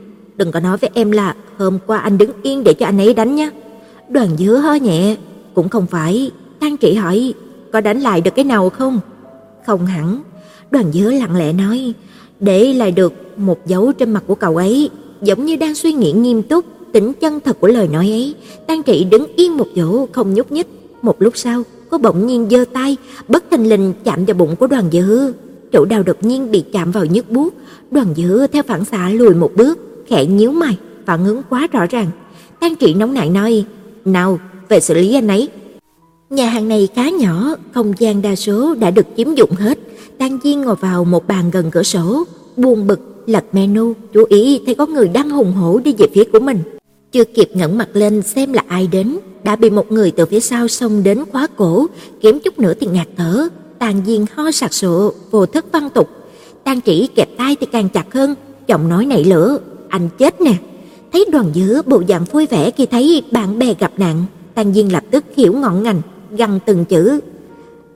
S1: Đừng có nói với em là hôm qua anh đứng yên để cho anh ấy đánh nhé. Đoàn Dứa hơi nhẹ, cũng không phải. Tang Trị hỏi, có đánh lại được cái nào không? Không hẳn. Đoàn Dứa lặng lẽ nói, để lại được một dấu trên mặt của cậu ấy, giống như đang suy nghĩ nghiêm túc, tính chân thật của lời nói ấy. Tang Trị đứng yên một chỗ không nhúc nhích. Một lúc sau, cô bỗng nhiên giơ tay, bất thình lình chạm vào bụng của Đoàn dứa Chỗ đau đột nhiên bị chạm vào nhức buốt, Đoàn dứa theo phản xạ lùi một bước, khẽ nhíu mày, phản ứng quá rõ ràng. Tang Trị nóng nảy nói: "Nào, về xử lý anh ấy." Nhà hàng này khá nhỏ, không gian đa số đã được chiếm dụng hết. Tang Diên ngồi vào một bàn gần cửa sổ, buồn bực lật menu, chú ý thấy có người đang hùng hổ đi về phía của mình. Chưa kịp ngẩng mặt lên xem là ai đến, đã bị một người từ phía sau xông đến khóa cổ, kiếm chút nữa thì ngạt thở. Tàn Diên ho sặc sụa, vô thức văn tục. tang chỉ kẹp tay thì càng chặt hơn, giọng nói nảy lửa, anh chết nè. Thấy đoàn dữ bộ dạng vui vẻ khi thấy bạn bè gặp nạn, Tàn Diên lập tức hiểu ngọn ngành, gằn từng chữ.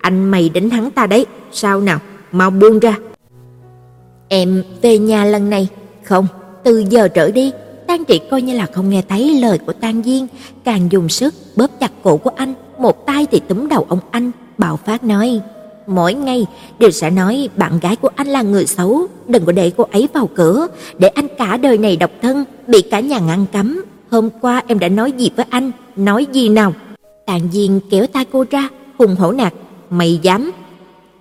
S1: Anh mày đánh hắn ta đấy, sao nào, mau buông ra. Em về nhà lần này, không, từ giờ trở đi, Tang Trị coi như là không nghe thấy lời của Tang Diên, càng dùng sức bóp chặt cổ của anh, một tay thì túm đầu ông anh, bạo phát nói: "Mỗi ngày đều sẽ nói bạn gái của anh là người xấu, đừng có để cô ấy vào cửa, để anh cả đời này độc thân, bị cả nhà ngăn cấm. Hôm qua em đã nói gì với anh, nói gì nào?" Tàn Diên kéo tay cô ra, hùng hổ nạt: "Mày dám?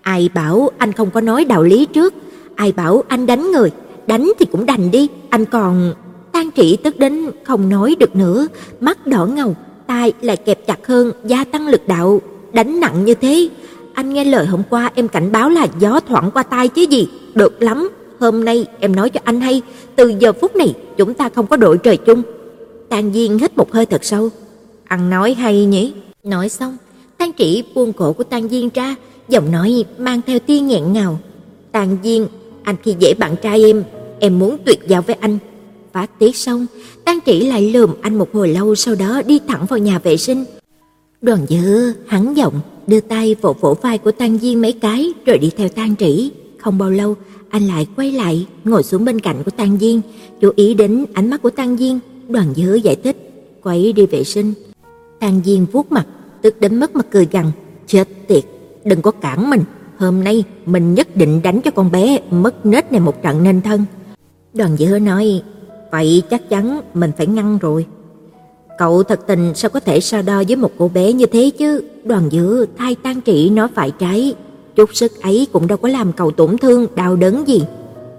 S1: Ai bảo anh không có nói đạo lý trước, ai bảo anh đánh người, đánh thì cũng đành đi, anh còn tan Trị tức đến không nói được nữa, mắt đỏ ngầu, tay lại kẹp chặt hơn, gia tăng lực đạo, đánh nặng như thế. Anh nghe lời hôm qua em cảnh báo là gió thoảng qua tai chứ gì, được lắm. Hôm nay em nói cho anh hay, từ giờ phút này chúng ta không có đội trời chung. Tang Diên hít một hơi thật sâu. Ăn nói hay nhỉ? Nói xong, Tang Trị buông cổ của Tang Diên ra, giọng nói mang theo tia nghẹn ngào. Tang Diên, anh khi dễ bạn trai em, em muốn tuyệt giao với anh, phát tiết xong, Tang Chỉ lại lườm anh một hồi lâu sau đó đi thẳng vào nhà vệ sinh. Đoàn dự hắn giọng, đưa tay vỗ vỗ vai của Tang Diên mấy cái rồi đi theo Tang Trĩ. Không bao lâu, anh lại quay lại, ngồi xuống bên cạnh của Tang Diên, chú ý đến ánh mắt của Tang Diên, Đoàn Dư giải thích, quay đi vệ sinh. Tang Diên vuốt mặt, tức đến mất mặt cười gằn, chết tiệt, đừng có cản mình, hôm nay mình nhất định đánh cho con bé mất nết này một trận nên thân. Đoàn Dư nói, Vậy chắc chắn mình phải ngăn rồi. Cậu thật tình sao có thể so đo với một cô bé như thế chứ? Đoàn Dư thay tan trị nó phải trái, chút sức ấy cũng đâu có làm cậu tổn thương đau đớn gì.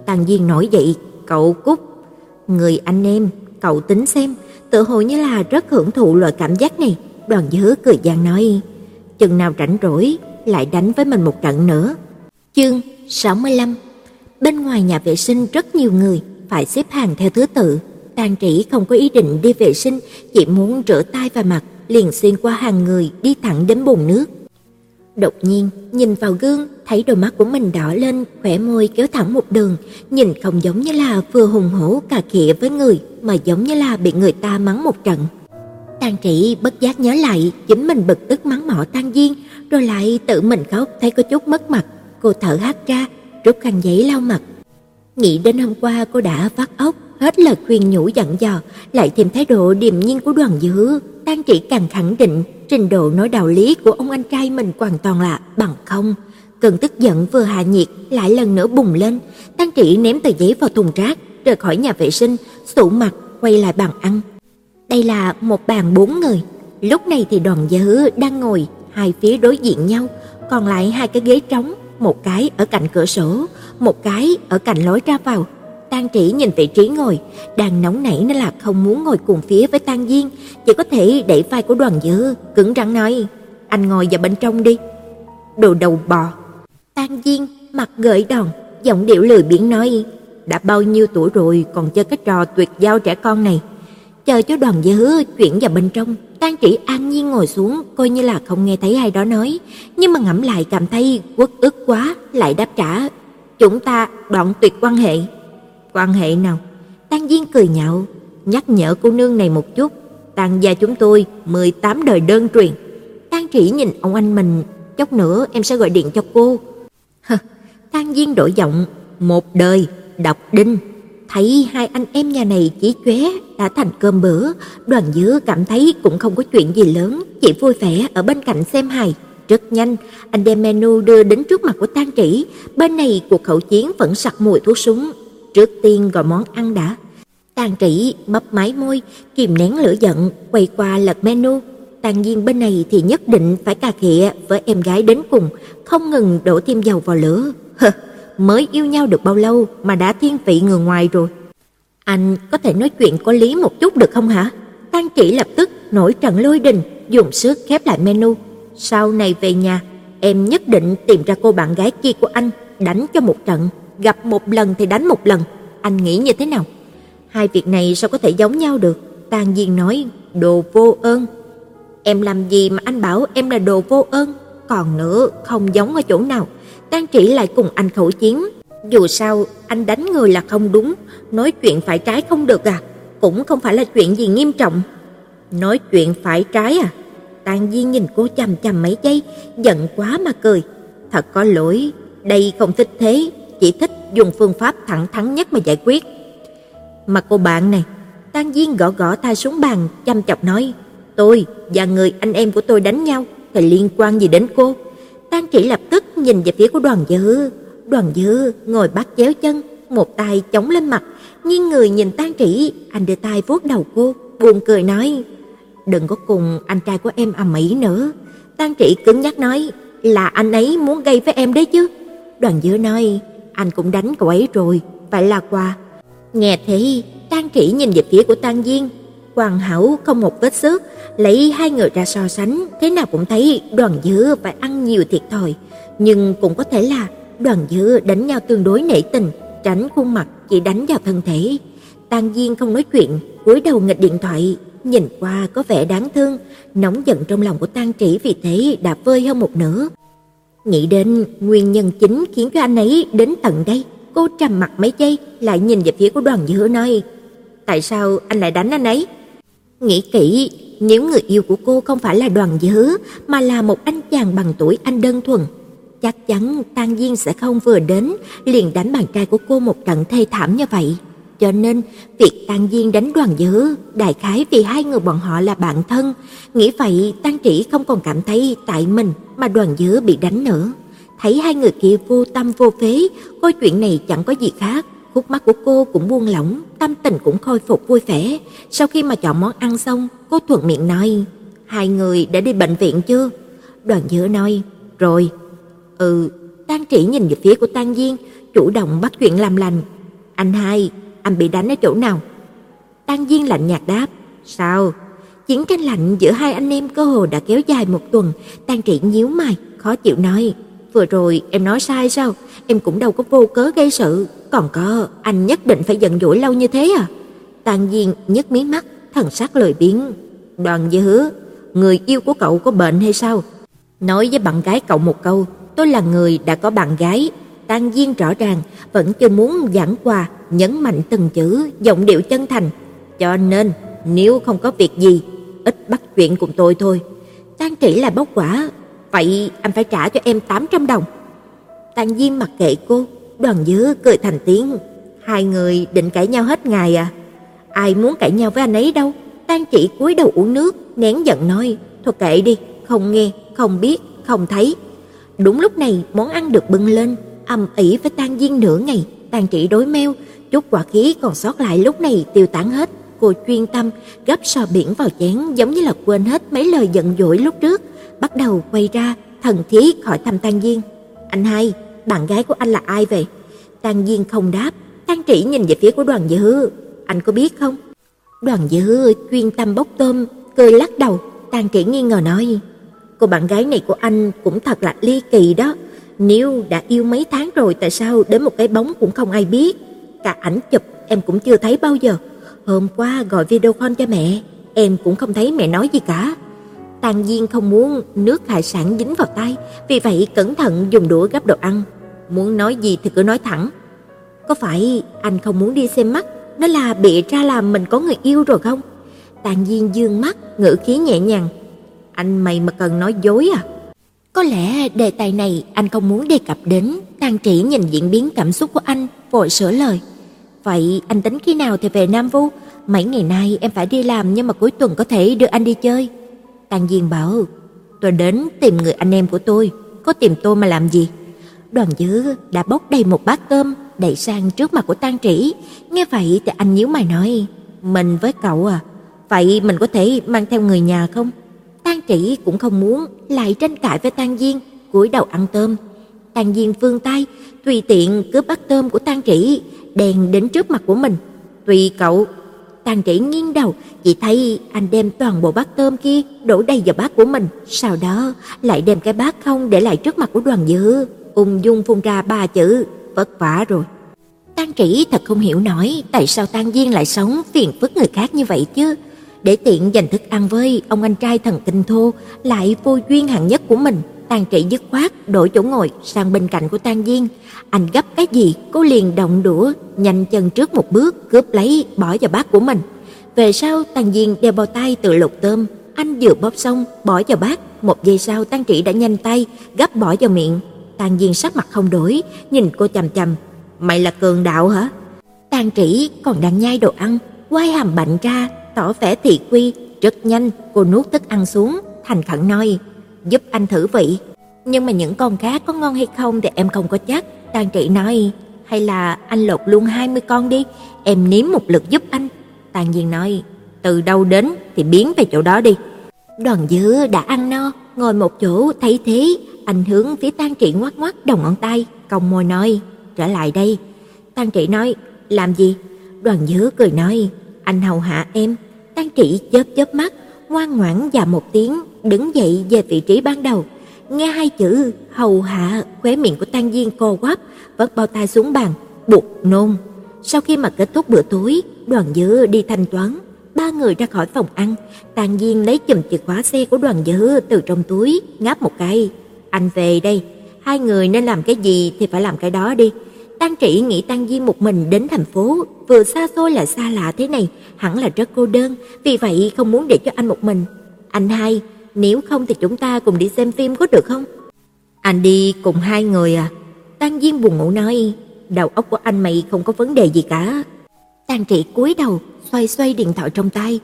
S1: Tàn viên nổi dậy, cậu cút. Người anh em, cậu tính xem, tự hồ như là rất hưởng thụ loại cảm giác này. Đoàn Dư cười gian nói, chừng nào rảnh rỗi lại đánh với mình một trận nữa. Chương 65 Bên ngoài nhà vệ sinh rất nhiều người, phải xếp hàng theo thứ tự. Tàn Trĩ không có ý định đi vệ sinh, chỉ muốn rửa tay và mặt, liền xuyên qua hàng người đi thẳng đến bồn nước. Đột nhiên, nhìn vào gương, thấy đôi mắt của mình đỏ lên, khỏe môi kéo thẳng một đường, nhìn không giống như là vừa hùng hổ cà khịa với người, mà giống như là bị người ta mắng một trận. Tang Trĩ bất giác nhớ lại, chính mình bực tức mắng mỏ Tang Diên, rồi lại tự mình khóc thấy có chút mất mặt, cô thở hắt ra, rút khăn giấy lau mặt, Nghĩ đến hôm qua cô đã vắt óc, hết lời khuyên nhủ dặn dò, lại thêm thái độ điềm nhiên của đoàn dữ, Tang Chỉ càng khẳng định trình độ nói đạo lý của ông anh trai mình hoàn toàn là bằng không. Cơn tức giận vừa hạ nhiệt lại lần nữa bùng lên, Tang Trị ném tờ giấy vào thùng rác, rời khỏi nhà vệ sinh, sụ mặt quay lại bàn ăn. Đây là một bàn bốn người, lúc này thì đoàn dữ đang ngồi hai phía đối diện nhau, còn lại hai cái ghế trống, một cái ở cạnh cửa sổ, một cái ở cạnh lối ra vào. Tang Trĩ nhìn vị trí ngồi, đang nóng nảy nên là không muốn ngồi cùng phía với Tang Diên, chỉ có thể đẩy vai của Đoàn Dư, cứng rắn nói: "Anh ngồi vào bên trong đi." Đồ đầu bò. Tang Diên mặt gợi đòn, giọng điệu lười biếng nói: "Đã bao nhiêu tuổi rồi còn chơi cái trò tuyệt giao trẻ con này?" Chờ cho Đoàn Dư chuyển vào bên trong, Tang Trĩ an nhiên ngồi xuống, coi như là không nghe thấy ai đó nói, nhưng mà ngẫm lại cảm thấy uất ức quá, lại đáp trả: "Chúng ta đoạn tuyệt quan hệ." Quan hệ nào? Tang Diên cười nhạo, nhắc nhở cô nương này một chút, Tang gia chúng tôi 18 đời đơn truyền. Tang Trĩ nhìn ông anh mình, chốc nữa em sẽ gọi điện cho cô. Hừ, Tang Diên đổi giọng, một đời độc đinh. Thấy hai anh em nhà này chỉ chóe đã thành cơm bữa, Đoàn Dư cảm thấy cũng không có chuyện gì lớn, chỉ vui vẻ ở bên cạnh xem hài. Rất nhanh, anh đem menu đưa đến trước mặt của Tang Trĩ, bên này cuộc khẩu chiến vẫn sặc mùi thuốc súng, Trước tiên gọi món ăn đã. Tàn Trĩ mấp máy môi, kìm nén lửa giận, quay qua lật menu. Tàn nhiên bên này thì nhất định phải cà khịa với em gái đến cùng, không ngừng đổ thêm dầu vào lửa. Hừ, mới yêu nhau được bao lâu mà đã thiên vị người ngoài rồi. Anh có thể nói chuyện có lý một chút được không hả? Tang Chỉ lập tức nổi trận lôi đình, dùng sức khép lại menu. Sau này về nhà, em nhất định tìm ra cô bạn gái kia của anh, đánh cho một trận gặp một lần thì đánh một lần, anh nghĩ như thế nào? Hai việc này sao có thể giống nhau được? Tang Diên nói, đồ vô ơn. Em làm gì mà anh bảo em là đồ vô ơn? Còn nữa, không giống ở chỗ nào. Tang Chỉ lại cùng anh khẩu chiến. Dù sao, anh đánh người là không đúng, nói chuyện phải trái không được à? Cũng không phải là chuyện gì nghiêm trọng. Nói chuyện phải trái à? Tang Diên nhìn cô chằm chằm mấy giây, giận quá mà cười. Thật có lỗi, đây không thích thế, chỉ thích dùng phương pháp thẳng thắn nhất mà giải quyết. Mà cô bạn này, Tang Diên gõ gõ tay xuống bàn, chăm chọc nói: "Tôi và người anh em của tôi đánh nhau thì liên quan gì đến cô?" Tang Chỉ lập tức nhìn về phía của Đoàn Dư. Đoàn Dư ngồi bắt chéo chân, một tay chống lên mặt, nghiêng người nhìn Tang Chỉ, anh đưa tay vuốt đầu cô, buồn cười nói: "Đừng có cùng anh trai của em ầm ĩ nữa." Tang Chỉ cứng nhắc nói: "Là anh ấy muốn gây với em đấy chứ." Đoàn Dư nói: anh cũng đánh cậu ấy rồi, phải là quà. Nghe thế, Tang Trĩ nhìn về phía của Tang Diên, hoàn hảo không một vết xước, lấy hai người ra so sánh, thế nào cũng thấy Đoàn Dư phải ăn nhiều thiệt thòi, nhưng cũng có thể là Đoàn Dư đánh nhau tương đối nể tình, tránh khuôn mặt chỉ đánh vào thân thể. Tang Diên không nói chuyện, cúi đầu nghịch điện thoại, nhìn qua có vẻ đáng thương, nóng giận trong lòng của Tang Trĩ vì thế đã vơi hơn một nửa. Nghĩ đến nguyên nhân chính khiến cho anh ấy đến tận đây, cô trầm mặt mấy giây, lại nhìn về phía của Đoàn Dư nói: "Tại sao anh lại đánh anh ấy?" Nghĩ kỹ, nếu người yêu của cô không phải là Đoàn Dư, mà là một anh chàng bằng tuổi anh đơn thuần, chắc chắn Tang Diên sẽ không vừa đến liền đánh bạn trai của cô một trận thê thảm như vậy. Cho nên, việc Tang Diên đánh Đoàn dữ đại khái vì hai người bọn họ là bạn thân, nghĩ vậy Tang Trĩ không còn cảm thấy tại mình mà Đoàn dữ bị đánh nữa. Thấy hai người kia vô tâm vô phế, coi chuyện này chẳng có gì khác, khúc mắt của cô cũng buông lỏng, tâm tình cũng khôi phục vui vẻ. Sau khi mà chọn món ăn xong, cô thuận miệng nói: "Hai người đã đi bệnh viện chưa?" Đoàn Dữ nói: "Rồi." "Ừ." Tang Trĩ nhìn về phía của Tang Diên, chủ động bắt chuyện làm lành. "Anh hai, anh bị đánh ở chỗ nào?" Tang viên lạnh nhạt đáp: "Sao?" Chiến tranh lạnh giữa hai anh em cơ hồ đã kéo dài một tuần, Tang Trị nhíu mày, khó chịu nói: "Vừa rồi em nói sai sao? Em cũng đâu có vô cớ gây sự, còn có anh nhất định phải giận dỗi lâu như thế à?" Tang viên nhếch mí mắt, thần sắc lười biếng. "Đoàn Dư, người yêu của cậu có bệnh hay sao?" Nói với bạn gái cậu một câu, tôi là người đã có bạn gái tan viên rõ ràng vẫn chưa muốn giảng quà, nhấn mạnh từng chữ, giọng điệu chân thành. Cho nên, nếu không có việc gì, ít bắt chuyện cùng tôi thôi. tan Trĩ là bốc quả, vậy anh phải trả cho em 800 đồng. Tan viên mặc kệ cô, Đoàn dứ cười thành tiếng, hai người định cãi nhau hết ngày à? Ai muốn cãi nhau với anh ấy đâu? tan Chỉ cúi đầu uống nước, nén giận nói, thôi kệ đi, không nghe, không biết, không thấy. Đúng lúc này, món ăn được bưng lên, ầm ĩ với Tang Diên nửa ngày, Tang Chỉ đối meo, chút quả khí còn sót lại lúc này tiêu tán hết. Cô chuyên tâm gấp sò biển vào chén giống như là quên hết mấy lời giận dỗi lúc trước, bắt đầu quay ra, thần thiết hỏi thăm Tang Diên. "Anh hai, bạn gái của anh là ai vậy?" Tang Diên không đáp, Tang Trĩ nhìn về phía của Đoàn Dư, anh có biết không? Đoàn Dư chuyên tâm bốc tôm, cười lắc đầu, Tang Trĩ nghi ngờ nói: "Cô bạn gái này của anh cũng thật là ly kỳ đó, nếu đã yêu mấy tháng rồi tại sao đến một cái bóng cũng không ai biết, cả ảnh chụp em cũng chưa thấy bao giờ. Hôm qua gọi video call cho mẹ, em cũng không thấy mẹ nói gì cả." Tàn Diên không muốn nước hải sản dính vào tay, vì vậy cẩn thận dùng đũa gắp đồ ăn. Muốn nói gì thì cứ nói thẳng. Có phải anh không muốn đi xem mắt, nó là bị ra làm mình có người yêu rồi không? Tàn Diên dương mắt, ngữ khí nhẹ nhàng. Anh mày mà cần nói dối à? Có lẽ đề tài này anh không muốn đề cập đến, Tàn Trĩ nhìn diễn biến cảm xúc của anh, vội sửa lời. Vậy anh tính khi nào thì về Nam Vu? Mấy ngày nay em phải đi làm nhưng mà cuối tuần có thể đưa anh đi chơi. Tang Diên bảo, tôi đến tìm người anh em của tôi, có tìm tôi mà làm gì? Đoàn Dư đã bốc đầy một bát cơm đẩy sang trước mặt của Tang Trĩ, nghe vậy thì anh nhíu mày nói, "Mình với cậu à, vậy mình có thể mang theo người nhà không?" Tang Trĩ cũng không muốn lại tranh cãi với Tang Diên, cúi đầu ăn tôm. Tang Diên vươn tay, tùy tiện cướp bát tôm của Tang Trĩ, đèn đến trước mặt của mình. "Tùy cậu." Tang Trĩ nghiêng đầu, chỉ thấy anh đem toàn bộ bát tôm kia đổ đầy vào bát của mình, sau đó lại đem cái bát không để lại trước mặt của Đoàn Dư, ung dung phun ra ba chữ vất vả rồi. Tang Trĩ thật không hiểu nổi tại sao Tang Diên lại sống phiền phức người khác như vậy chứ. Để tiện dành thức ăn với ông anh trai thần kinh thô lại vô duyên hạng nhất của mình, tàn trị dứt khoát đổi chỗ ngồi sang bên cạnh của Tang viên Anh gấp cái gì, cô liền động đũa, nhanh chân trước một bước cướp lấy bỏ vào bát của mình. Về sau Tang viên đeo bao tay từ lục tôm, anh vừa bóp xong bỏ vào bát, một giây sau Tang trị đã nhanh tay gấp bỏ vào miệng. Tang viên sắc mặt không đổi, nhìn cô chằm chằm, "Mày là cường đạo hả?" Tang Trĩ còn đang nhai đồ ăn, quay hàm bệnh ra, tỏ vẻ thị quy, rất nhanh cô nuốt thức ăn xuống, thành khẩn nói, "Giúp anh thử vị." Nhưng mà những con khác có ngon hay không thì em không có chắc, Tang trị nói, "Hay là anh lột luôn 20 con đi, em nếm một lượt giúp anh." Tàn Nhiên nói, "Từ đâu đến thì biến về chỗ đó đi." Đoàn Dư đã ăn no, ngồi một chỗ thấy thế, anh hướng phía Tang Trị ngoắc ngoắc đầu ngón tay, còng môi nói, "Trở lại đây." Tang Trị nói, "Làm gì?" Đoàn Dư cười nói, "Anh hầu hạ em." Tang Trị chớp chớp mắt, ngoan ngoãn và một tiếng, đứng dậy về vị trí ban đầu. Nghe hai chữ hầu hạ, khóe miệng của Tang Diên co quắp, vất bao tay xuống bàn, buộc nôn. Sau khi mà kết thúc bữa tối, Đoàn Dư đi thanh toán, ba người ra khỏi phòng ăn, Tang Diên lấy chùm chìa khóa xe của Đoàn Dư từ trong túi, ngáp một cái, "Anh về đây, hai người nên làm cái gì thì phải làm cái đó đi." Tang Trị nghĩ Tang Di một mình đến thành phố, vừa xa xôi lại xa lạ thế này, hẳn là rất cô đơn, vì vậy không muốn để cho anh một mình. "Anh hai, nếu không thì chúng ta cùng đi xem phim có được không?" "Anh đi cùng hai người à?" Tang Diên buồn ngủ nói, "Đầu óc của anh mày không có vấn đề gì cả." Tang Trị cúi đầu, xoay xoay điện thoại trong tay.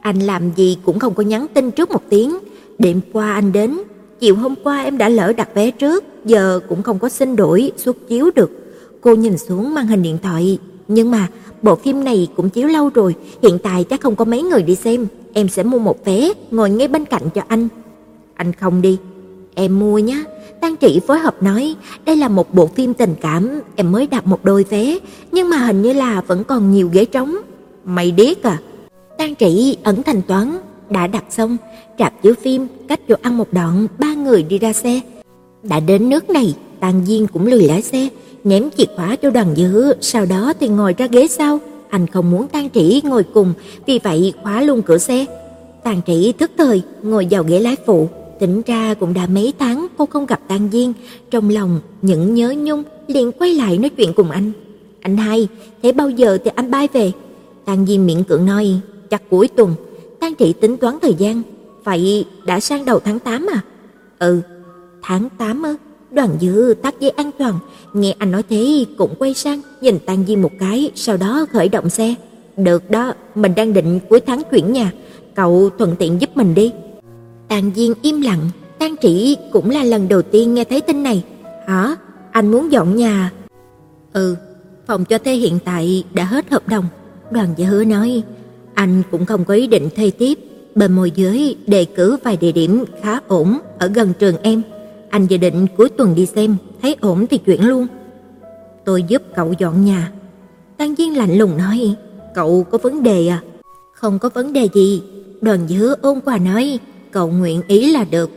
S1: Anh làm gì cũng không có nhắn tin trước một tiếng. Đêm qua anh đến, chiều hôm qua em đã lỡ đặt vé trước, giờ cũng không có xin đổi xuất chiếu được. Cô nhìn xuống màn hình điện thoại, nhưng mà bộ phim này cũng chiếu lâu rồi, hiện tại chắc không có mấy người đi xem, em sẽ mua một vé ngồi ngay bên cạnh cho anh. Anh không đi, em mua nhé. tan Trị phối hợp nói, đây là một bộ phim tình cảm, em mới đặt một đôi vé, nhưng mà hình như là vẫn còn nhiều ghế trống. Mày điếc à? tan Trị ẩn thanh toán, đã đặt xong, rạp chiếu phim, cách chỗ ăn một đoạn, ba người đi ra xe. Đã đến nước này, Tang Diên cũng lười lái xe, ném chìa khóa cho Đoàn Dữ, sau đó thì ngồi ra ghế sau. Anh không muốn Tang Trĩ ngồi cùng, vì vậy khóa luôn cửa xe. Tang Trĩ thức thời ngồi vào ghế lái phụ, tỉnh ra cũng đã mấy tháng cô không gặp Tang Diên, trong lòng những nhớ nhung, liền quay lại nói chuyện cùng anh. Anh hai, thế bao giờ thì anh bay về? Tang Diên miệng cưỡng nói, chắc cuối tuần. Tang Trĩ tính toán thời gian, vậy đã sang đầu tháng 8 à? Ừ, tháng 8 ư? Đoàn Dư tắt dây an toàn, nghe anh nói thế cũng quay sang nhìn Tang Diên một cái, sau đó khởi động xe. Được đó, mình đang định cuối tháng chuyển nhà, cậu thuận tiện giúp mình đi. Tang Diên im lặng, Tang Trĩ cũng là lần đầu tiên nghe thấy tin này. Hả? Anh muốn dọn nhà? Ừ, phòng cho thuê hiện tại đã hết hợp đồng. Đoàn Dư Hứa nói, anh cũng không có ý định thuê tiếp, bên môi giới đề cử vài địa điểm khá ổn ở gần trường em. Anh dự định cuối tuần đi xem, thấy ổn thì chuyển luôn. Tôi giúp cậu dọn nhà. Tăng viên lạnh lùng nói, cậu có vấn đề à? Không có vấn đề gì. Đoàn dứa ôn quà nói, cậu nguyện ý là được.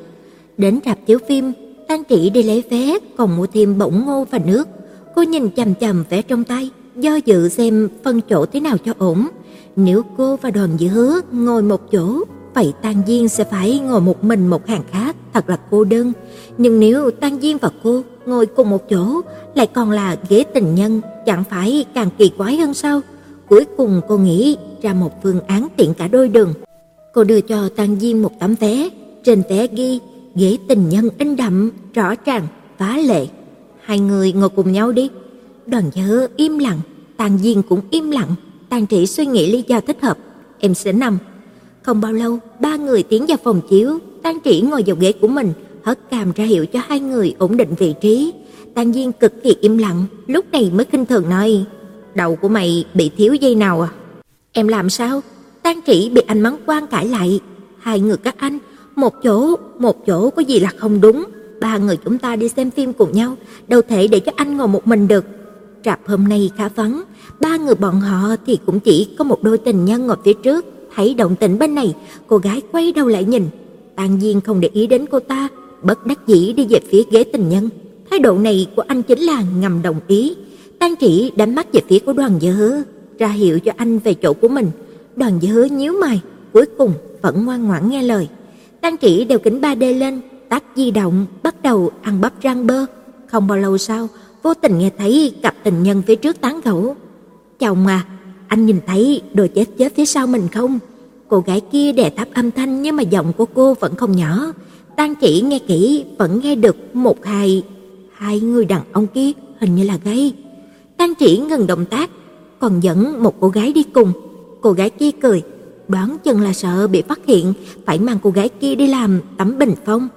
S1: Đến rạp chiếu phim, Tăng Trị đi lấy vé, còn mua thêm bỗng ngô và nước. Cô nhìn chằm chằm vé trong tay, do dự xem phân chỗ thế nào cho ổn. Nếu cô và đoàn dứa ngồi một chỗ, vậy Tăng Viên sẽ phải ngồi một mình một hàng khác, thật là cô đơn. Nhưng nếu Tang Diên và cô ngồi cùng một chỗ, lại còn là ghế tình nhân, chẳng phải càng kỳ quái hơn sao? Cuối cùng cô nghĩ ra một phương án tiện cả đôi đường. Cô đưa cho Tang Diên một tấm vé, trên vé ghi ghế tình nhân in đậm, rõ ràng, phá lệ. Hai người ngồi cùng nhau đi. Đoàn nhớ im lặng, Tang Diên cũng im lặng, Tang Trị suy nghĩ lý do thích hợp, em sẽ nằm. Không bao lâu, ba người tiến vào phòng chiếu, Tan Chỉ ngồi vào ghế của mình, hất cằm ra hiệu cho hai người ổn định vị trí. Tan Diên cực kỳ im lặng, lúc này mới khinh thường nói: "Đầu của mày bị thiếu dây nào à?" "Em làm sao?" Tan Chỉ bị anh mắng quan cãi lại, "Hai người các anh, một chỗ, một chỗ có gì là không đúng, ba người chúng ta đi xem phim cùng nhau, đâu thể để cho anh ngồi một mình được." Rạp hôm nay khá vắng, ba người bọn họ thì cũng chỉ có một đôi tình nhân ngồi phía trước, thấy động tĩnh bên này, cô gái quay đầu lại nhìn. Tang Diên không để ý đến cô ta, bất đắc dĩ đi về phía ghế tình nhân. Thái độ này của anh chính là ngầm đồng ý. Tang Chỉ đánh mắt về phía của Đoàn Dư, ra hiệu cho anh về chỗ của mình. Đoàn Dư nhíu mày, cuối cùng vẫn ngoan ngoãn nghe lời. Tang Chỉ đeo kính 3D lên, tắt di động, bắt đầu ăn bắp rang bơ. Không bao lâu sau, vô tình nghe thấy cặp tình nhân phía trước tán gẫu. "Chồng à, anh nhìn thấy đồ chết chết phía sau mình không?" Cô gái kia đè thấp âm thanh nhưng mà giọng của cô vẫn không nhỏ. Tang Chỉ nghe kỹ vẫn nghe được một hai hai người đàn ông kia hình như là gay. Tang Chỉ ngừng động tác, còn dẫn một cô gái đi cùng. Cô gái kia cười, đoán chừng là sợ bị phát hiện, phải mang cô gái kia đi làm tấm bình phong.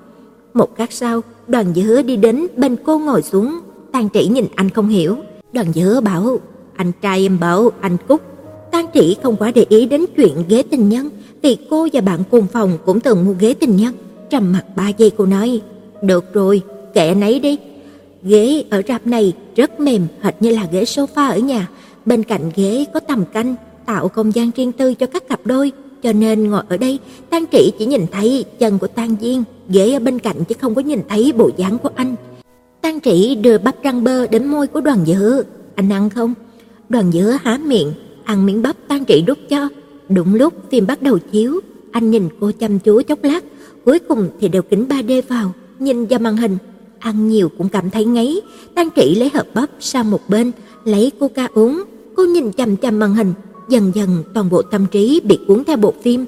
S1: Một khắc sau, Đoàn Dứa đi đến bên cô ngồi xuống, Tang Chỉ nhìn anh không hiểu. Đoàn Dứa bảo, anh trai em bảo anh Cúc. Tang Chỉ không quá để ý đến chuyện ghế tình nhân, vì cô và bạn cùng phòng cũng từng mua ghế tình nhân. Trầm mặt ba giây cô nói, được rồi, kệ anh ấy đi. Ghế ở rạp này rất mềm hệt như là ghế sofa ở nhà, bên cạnh ghế có tầm canh, tạo không gian riêng tư cho các cặp đôi, cho nên ngồi ở đây, Tang Trị chỉ nhìn thấy chân của Tang Diên, ghế ở bên cạnh chứ không có nhìn thấy bộ dáng của anh. Tang Trị đưa bắp răng bơ đến môi của Đoàn Dữ, "Anh ăn không?" Đoàn Dữ há miệng, ăn miếng bắp tan Trị đút cho. Đúng lúc phim bắt đầu chiếu, anh nhìn cô chăm chú chốc lát, cuối cùng thì đều kính 3D vào, nhìn vào màn hình, ăn nhiều cũng cảm thấy ngấy. tan Trị lấy hộp bắp sang một bên, lấy coca uống, cô nhìn chằm chằm màn hình, dần dần toàn bộ tâm trí bị cuốn theo bộ phim.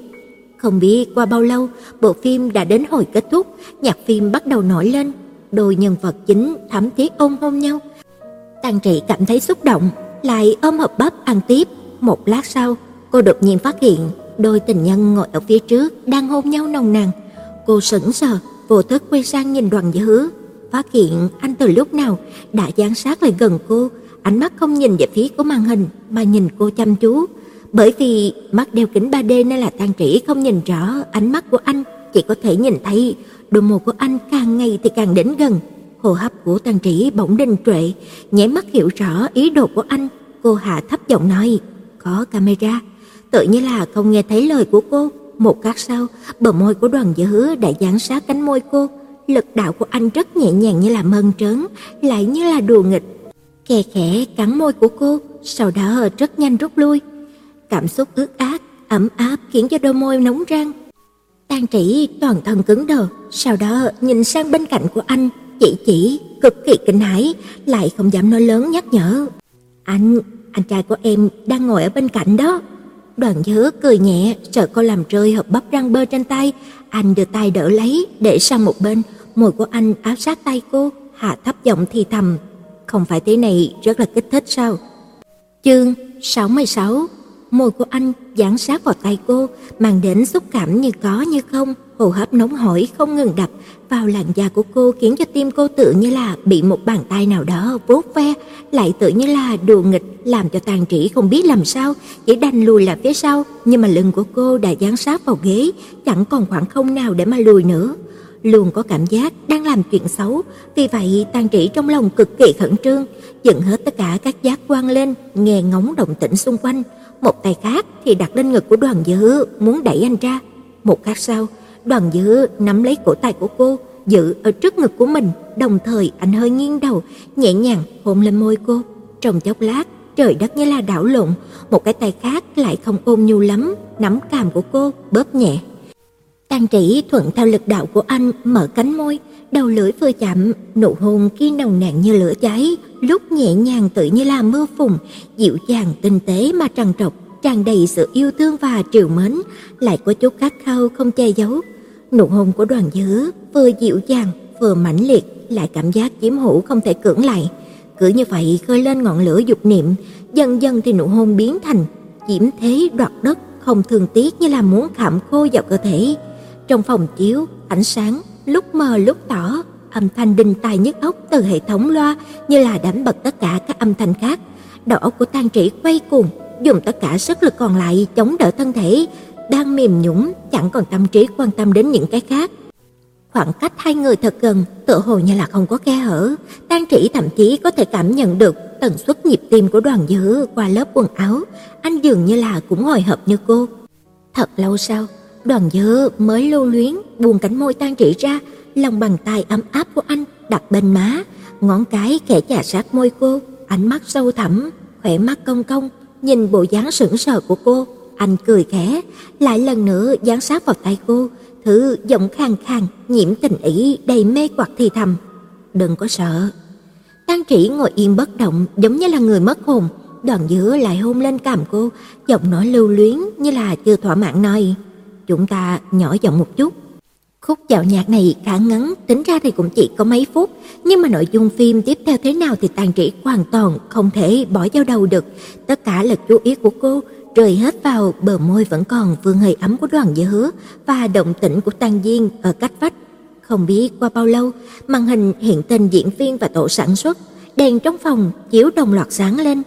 S1: Không biết qua bao lâu, bộ phim đã đến hồi kết thúc, nhạc phim bắt đầu nổi lên, đôi nhân vật chính thắm thiết ôm hôn nhau. Tang Trị cảm thấy xúc động, lại ôm hộp bắp ăn tiếp. Một lát sau, cô đột nhiên phát hiện đôi tình nhân ngồi ở phía trước đang hôn nhau nồng nàn. Cô sững sờ, vô thức quay sang nhìn Đoàn Dư, phát hiện anh từ lúc nào đã dán sát lại gần cô, ánh mắt không nhìn về phía của màn hình mà nhìn cô chăm chú. Bởi vì mắt đeo kính 3D nên là Tang Trĩ không nhìn rõ ánh mắt của anh, chỉ có thể nhìn thấy đôi môi của anh càng ngày thì càng đến gần. Hô hấp của Tang Trĩ bỗng đình trệ, nhảy mắt hiểu rõ ý đồ của anh, cô hạ thấp giọng nói: "Có camera." Tự như là không nghe thấy lời của cô, một khắc sau, bờ môi của Đoàn Dư đã dán sát cánh môi cô, lực đạo của anh rất nhẹ nhàng như là mơn trớn, lại như là đùa nghịch. Khe khẽ cắn môi của cô, sau đó rất nhanh rút lui. Cảm xúc ướt át, ấm áp khiến cho đôi môi nóng rang. Tang Trĩ toàn thân cứng đờ, sau đó nhìn sang bên cạnh của anh, chỉ chỉ cực kỳ kinh hãi, lại không dám nói lớn nhắc nhở. "Anh, anh trai của em đang ngồi ở bên cạnh đó." Đoàn nhớ cười nhẹ, sợ cô làm rơi hộp bắp rang bơ trên tay, anh đưa tay đỡ lấy, để sang một bên, môi của anh áp sát tay cô, hạ thấp giọng thì thầm, "Không phải thế này rất là kích thích sao?" Chương 66 Môi của anh dán sát vào tay cô, mang đến xúc cảm như có như không, hô hấp nóng hổi không ngừng đập vào làn da của cô khiến cho tim cô tự như là bị một bàn tay nào đó vuốt ve, lại tự như là đùa nghịch làm cho Tàn Trĩ không biết làm sao, chỉ đành lùi lại phía sau, nhưng mà lưng của cô đã dán sát vào ghế, chẳng còn khoảng không nào để mà lùi nữa. luôn có cảm giác đang làm chuyện xấu, vì vậy Tang Trĩ trong lòng cực kỳ khẩn trương, dựng hết tất cả các giác quan lên, nghe ngóng động tĩnh xung quanh. Một tay khác thì đặt lên ngực của Đoàn Dư, muốn đẩy anh ra. Một khắc sau, Đoàn Dư nắm lấy cổ tay của cô, giữ ở trước ngực của mình, đồng thời anh hơi nghiêng đầu, nhẹ nhàng hôn lên môi cô. Trong chốc lát, trời đất như là đảo lộn, một cái tay khác lại không ôm nhu lắm, nắm cằm của cô, bóp nhẹ. Tang Trĩ thuận theo lực đạo của anh mở cánh môi, đầu lưỡi vừa chạm, nụ hôn kia nồng nàn như lửa cháy, lúc nhẹ nhàng tự như là mưa phùn, dịu dàng tinh tế mà trằn trọc, tràn đầy sự yêu thương và trìu mến, lại có chút khát khao không che giấu. Nụ hôn của Đoàn dứa vừa dịu dàng, vừa mãnh liệt, lại cảm giác chiếm hữu không thể cưỡng lại. Cứ như vậy khơi lên ngọn lửa dục niệm, dần dần thì nụ hôn biến thành chiếm thế đoạt đất, không thường tiếc như là muốn khảm khô vào cơ thể. Trong phòng chiếu, ánh sáng lúc mờ lúc tỏ, âm thanh đinh tai nhức óc từ hệ thống loa như là đánh bật tất cả các âm thanh khác. Đầu óc của Tang Trĩ quay cuồng, dùng tất cả sức lực còn lại chống đỡ thân thể đang mềm nhũn, chẳng còn tâm trí quan tâm đến những cái khác. Khoảng cách hai người thật gần, tựa hồ như là không có khe hở, Tang Trĩ thậm chí có thể cảm nhận được tần suất nhịp tim của Đoàn Dư qua lớp quần áo, anh dường như là cũng hồi hộp như cô. Thật lâu sau, Đoàn Dư mới lưu luyến buông cánh môi Tang Trĩ ra, lòng bàn tay ấm áp của anh đặt bên má, ngón cái khẽ chà sát môi cô, ánh mắt sâu thẳm, khỏe mắt cong cong, nhìn bộ dáng sững sờ của cô, anh cười khẽ, lại lần nữa dán sát vào tay cô, thứ giọng khàn khàn, nhiễm tình ý đầy mê hoặc thì thầm, "Đừng có sợ." Tang Trĩ ngồi yên bất động, giống như là người mất hồn, Đoàn giữa lại hôn lên cằm cô, giọng nói lưu luyến như là chưa thỏa mãn nói, "Chúng ta nhỏ giọng một chút." Khúc dạo nhạc này khá ngắn, tính ra thì cũng chỉ có mấy phút, nhưng mà nội dung phim tiếp theo thế nào thì Tàn Trĩ hoàn toàn không thể bỏ vào đầu được. Tất cả lực chú ý của cô rơi hết vào bờ môi vẫn còn vương hơi ấm của Đoàn Dư và động tĩnh của Tăng Diên ở cách vách. Không biết qua bao lâu, màn hình hiện tên diễn viên và tổ sản xuất, đèn trong phòng chiếu đồng loạt sáng lên.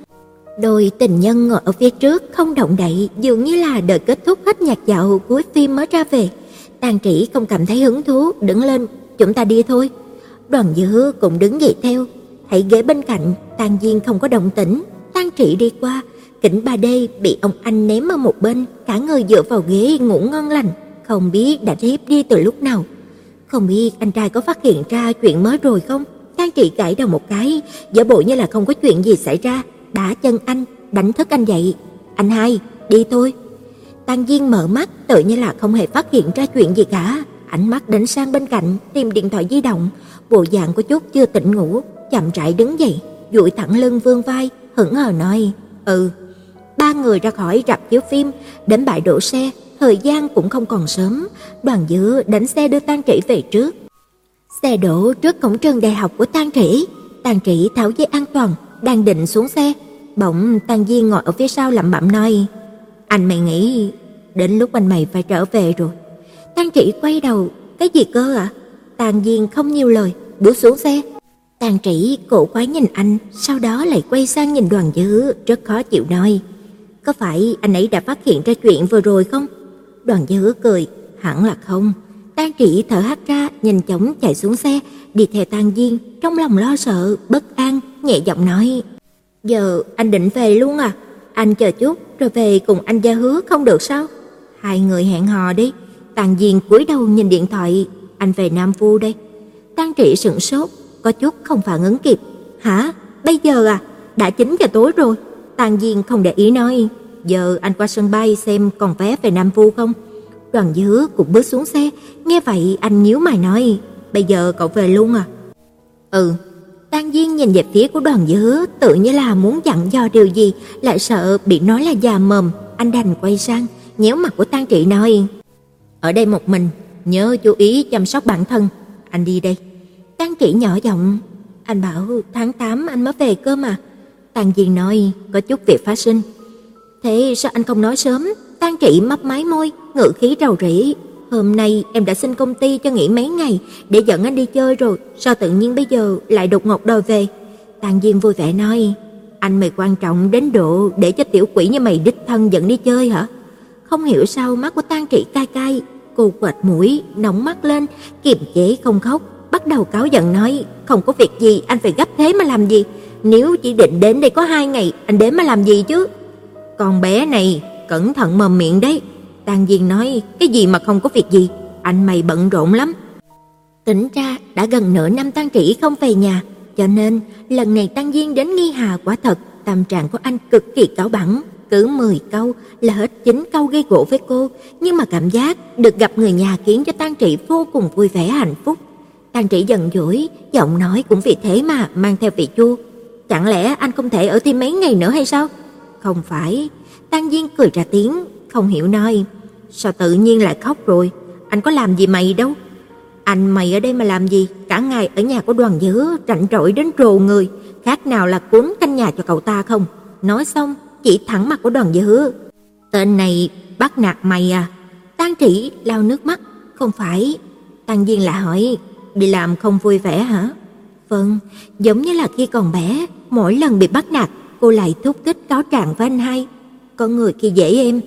S1: Đôi tình nhân ngồi ở phía trước không động đậy, dường như là đợi kết thúc hết nhạc dạo cuối phim mới ra về. Tàn Trĩ không cảm thấy hứng thú, đứng lên, chúng ta đi thôi. Đoàn Dư cũng đứng dậy theo, hãy ghế bên cạnh, Tàn Diên không có động tĩnh, Tàn Trĩ đi qua, kính 3D bị ông anh ném ở một bên, cả người dựa vào ghế ngủ ngon lành, không biết đã thiếp đi từ lúc nào. Không biết anh trai có phát hiện ra chuyện mới rồi không? Tang Trị gãi đầu một cái, giả bộ như là không có chuyện gì xảy ra, đá chân anh, đánh thức anh dậy. "Anh hai, đi thôi." Tang Diên mở mắt, tự như là không hề phát hiện ra chuyện gì cả, ánh mắt đánh sang bên cạnh tìm điện thoại di động, bộ dạng có chút chưa tỉnh ngủ, chậm rãi đứng dậy, duỗi thẳng lưng vươn vai, hững hờ nói: "Ừ." Ba người ra khỏi rạp chiếu phim, đến bãi đổ xe, thời gian cũng không còn sớm, Đoàn Dư đánh xe đưa Tang Trĩ về trước. Xe đổ trước cổng trường đại học của Tang Trĩ, Tang Trĩ tháo dây an toàn, đang định xuống xe, bỗng Tang Di ngồi ở phía sau lẩm bẩm nói: "Anh mày nghĩ đến lúc anh mày phải trở về rồi." Tang Trĩ quay đầu, "Cái gì cơ ạ?" À? Tang Diên không nhiều lời, bước xuống xe. Tang Trĩ cổ quái nhìn anh, sau đó lại quay sang nhìn Đoàn Dư, rất khó chịu nói: "Có phải anh ấy đã phát hiện ra chuyện vừa rồi không?" Đoàn Gia Hứa cười, "Hẳn là không." Tang Trị thở hắt ra, nhanh chóng chạy xuống xe, đi theo Tang Diên, trong lòng lo sợ, bất an, nhẹ giọng nói: "Giờ anh định về luôn à? Anh chờ chút rồi về cùng anh Gia Hứa không được sao?" Hai người hẹn hò đi. Tang Diên cúi đầu nhìn điện thoại, "Anh về Nam Phu đây." Tang Trị sững sốt, có chút không phản ứng kịp. "Hả? Bây giờ à? Đã 9 giờ tối rồi." Tang Diên không để ý nói, "Giờ anh qua sân bay xem còn vé về Nam Vu không?" Đoàn Dứa cũng bước xuống xe, nghe vậy anh nhíu mày nói, "Bây giờ cậu về luôn à?" "Ừ." Tang Diên nhìn về phía của Đoàn Dứa, tự như là muốn dặn dò điều gì, lại sợ bị nói là già mồm, anh đành quay sang, nhéo mặt của Tang Trị nói, "Ở đây một mình, nhớ chú ý chăm sóc bản thân, anh đi đây." Tang Trị nhỏ giọng, "Anh bảo tháng 8 anh mới về cơ mà." Tang Diên nói, "Có chút việc phát sinh." "Thế sao anh không nói sớm?" Tang Trị mấp máy môi, ngự khí rầu rĩ, "Hôm nay em đã xin công ty cho nghỉ mấy ngày để dẫn anh đi chơi rồi, sao tự nhiên bây giờ lại đột ngột đòi về?" Tang Diên vui vẻ nói, "Anh mày quan trọng đến độ để cho tiểu quỷ như mày đích thân dẫn đi chơi hả?" Không hiểu sao mắt của Tang Trị cay cay, cô quệt mũi, nóng mắt lên, kiềm chế không khóc, bắt đầu cáo giận nói, không có việc gì, anh phải gấp thế mà làm gì? Nếu chỉ định đến đây có hai ngày, anh đến mà làm gì chứ? Con bé này, cẩn thận mồm miệng đấy. Tang Diên nói, cái gì mà không có việc gì, anh mày bận rộn lắm. tỉnh ra đã gần nửa năm Tang Trĩ không về nhà, cho nên lần này Tang Diên đến Nghi Hà quả thật tâm trạng của anh cực kỳ cao bẳn, cứ 10 câu là hết 9 câu gây gỗ với cô, nhưng mà cảm giác được gặp người nhà khiến cho Tang Trị vô cùng vui vẻ hạnh phúc. Tang Trị giận dỗi, giọng nói cũng vì thế mà mang theo vị chua. Chẳng lẽ anh không thể ở thêm mấy ngày nữa hay sao? Không phải, Tang Diên cười ra tiếng, không hiểu nói, sao tự nhiên lại khóc rồi, anh có làm gì mày đâu. Anh mày ở đây mà làm gì? Cả ngày ở nhà của đoàn dứa rảnh rỗi đến rồ người, khác nào là cuốn canh nhà cho cậu ta không? Nói xong, chỉ thẳng mặt của đoàn dứa. Tên này bắt nạt mày à? Tang Trĩ lau nước mắt, không phải. tan Diên lại hỏi, đi làm không vui vẻ hả? Vâng, giống như là khi còn bé, mỗi lần bị bắt nạt, cô lại thúc thích cáo trạng với anh hai. Có người khi dễ em.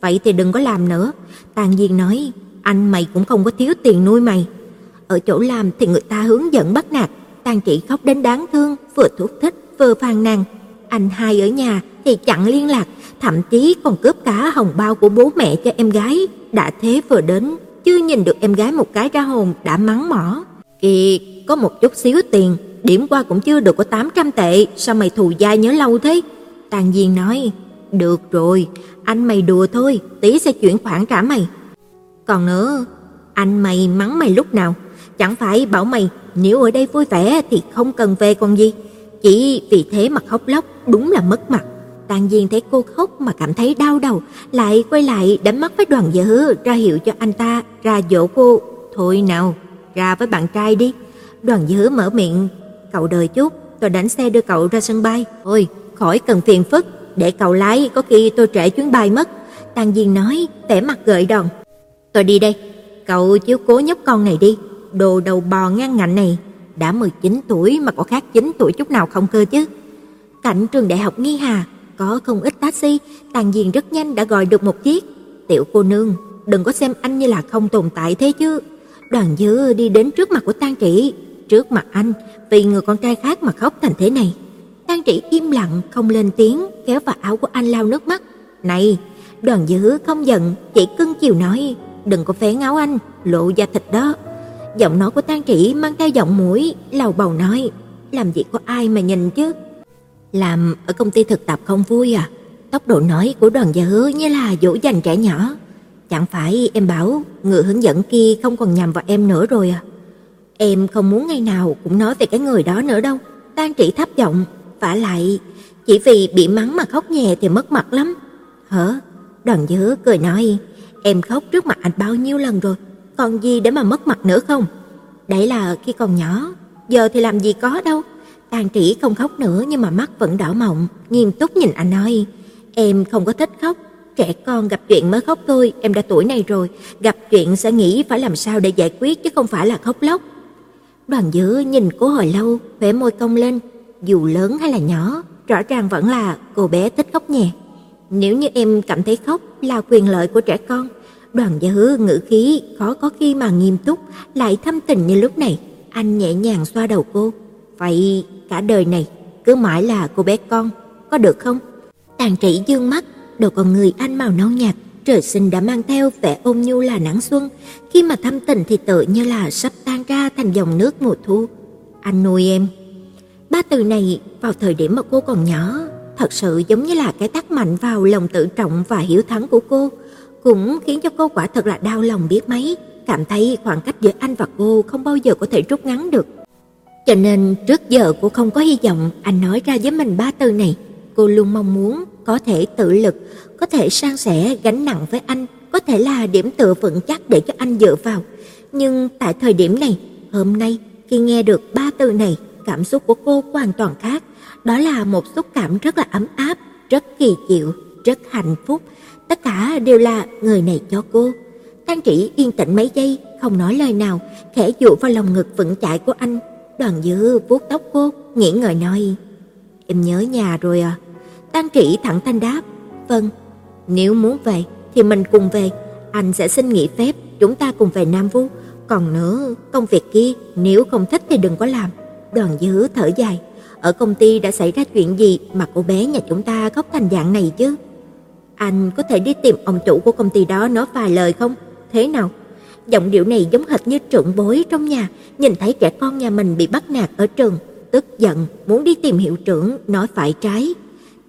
S1: Vậy thì đừng có làm nữa. Tàn Diên nói, anh mày cũng không có thiếu tiền nuôi mày. Ở chỗ làm thì người ta hướng dẫn bắt nạt, Tàn chỉ khóc đến đáng thương, vừa thúc thích vừa phàn nàn. Anh hai ở nhà thì chặn liên lạc, thậm chí còn cướp cả hồng bao của bố mẹ cho em gái. Đã thế vừa đến, chưa nhìn được em gái một cái ra hồn đã mắng mỏ. Kì, có một chút xíu tiền, điểm qua cũng chưa được có 800 tệ, sao mày thù dai nhớ lâu thế? Tàn Diên nói, được rồi, anh mày đùa thôi, tí sẽ chuyển khoản trả mày. Còn nữa, anh mày mắng mày lúc nào? Chẳng phải bảo mày nếu ở đây vui vẻ thì không cần về còn gì. Chỉ vì thế mà khóc lóc đúng là mất mặt. Tàn Diên thấy cô khóc mà cảm thấy đau đầu, lại quay lại đánh mắt với đoàn dữ ra hiệu cho anh ta ra dỗ cô. Thôi nào, ra với bạn trai đi. Đoàn dữ mở miệng, cậu đợi chút, tôi đánh xe đưa cậu ra sân bay. Ôi, khỏi cần phiền phức, để cậu lái có khi tôi trễ chuyến bay mất. Tàn Diên nói, vẻ mặt gợi đòn. Tôi đi đây, cậu chiếu cố nhóc con này đi, đồ đầu bò ngang ngạnh này, đã 19 tuổi mà có khác 9 tuổi chút nào không cơ chứ. Cạnh trường đại học Nghi Hà có không ít taxi, Tàn diên rất nhanh đã gọi được một chiếc. "Tiểu cô nương, đừng có xem anh như là không tồn tại thế chứ." Đoàn Dư đi đến trước mặt của Tang trị trước mặt anh, vì người con trai khác mà khóc thành thế này. Tang Trĩ im lặng không lên tiếng, kéo vào áo của anh lau nước mắt. "Này, Đoàn dữ không giận, chỉ cưng chiều nói, đừng có phén áo anh, lộ da thịt đó." Giọng nói của Tang Trĩ mang theo giọng mũi, lầu bầu nói, làm gì có ai mà nhìn chứ. Làm ở công ty thực tập không vui à? Tốc độ nói của đoàn dữ như là dỗ dành trẻ nhỏ. Chẳng phải em bảo người hướng dẫn kia không còn nhầm vào em nữa rồi à? Em không muốn ngày nào cũng nói về cái người đó nữa đâu. Tan trị thấp giọng, vả lại, chỉ vì bị mắng mà khóc nhẹ thì mất mặt lắm. Hả? Đoàn Dứa cười nói, em khóc trước mặt anh bao nhiêu lần rồi, còn gì để mà mất mặt nữa không? Đấy là khi còn nhỏ, giờ thì làm gì có đâu. Tàn Trĩ không khóc nữa nhưng mà mắt vẫn đỏ mọng, nghiêm túc nhìn anh nói, "Em không có thích khóc, trẻ con gặp chuyện mới khóc thôi, em đã tuổi này rồi, gặp chuyện sẽ nghĩ phải làm sao để giải quyết chứ không phải là khóc lóc." Đoàn Dữ nhìn cô hồi lâu, khóe môi cong lên, dù lớn hay là nhỏ, rõ ràng vẫn là cô bé thích khóc nhẹ. Nếu như em cảm thấy khóc là quyền lợi của trẻ con, Đoàn Dữ ngữ khí khó có khi mà nghiêm túc, lại thâm tình như lúc này, anh nhẹ nhàng xoa đầu cô. Vậy cả đời này cứ mãi là cô bé con, có được không? Tàn Trĩ dương mắt, đầu con người anh màu nâu nhạt, trời sinh đã mang theo vẻ ôn nhu là nắng xuân, khi mà thâm tình thì tự như là sắp tan ra thành dòng nước mùa thu. Anh nuôi em. Ba từ này vào thời điểm mà cô còn nhỏ, thật sự giống như là cái tác mạnh vào lòng tự trọng và hiểu thắng của cô, cũng khiến cho cô quả thật là đau lòng biết mấy, cảm thấy khoảng cách giữa anh và cô không bao giờ có thể rút ngắn được. Cho nên trước giờ cô không có hy vọng anh nói ra với mình ba từ này. Cô luôn mong muốn có thể tự lực, có thể san sẻ gánh nặng với anh, có thể là điểm tựa vững chắc để cho anh dựa vào. Nhưng tại thời điểm này, hôm nay khi nghe được ba từ này, cảm xúc của cô hoàn toàn khác. Đó là một xúc cảm rất là ấm áp, rất kỳ diệu, rất hạnh phúc. Tất cả đều là người này cho cô. Tang Trĩ yên tĩnh mấy giây, không nói lời nào, khẽ dụ vào lòng ngực vững chãi của anh, Đoàn Dư vuốt tóc cô, nghĩ ngợi nói: "Em nhớ nhà rồi à?" Tăng Kỷ thẳng thanh đáp: "Vâng, nếu muốn về thì mình cùng về, anh sẽ xin nghỉ phép chúng ta cùng về Nam Vu, còn nữa, công việc kia nếu không thích thì đừng có làm." Đoàn Dư thở dài, ở công ty đã xảy ra chuyện gì mà cô bé nhà chúng ta khóc thành dạng này chứ? Anh có thể đi tìm ông chủ của công ty đó nói vài lời không? Thế nào? Giọng điệu này giống hệt như trưởng bối trong nhà, nhìn thấy trẻ con nhà mình bị bắt nạt ở trường, tức giận muốn đi tìm hiệu trưởng nói phải trái.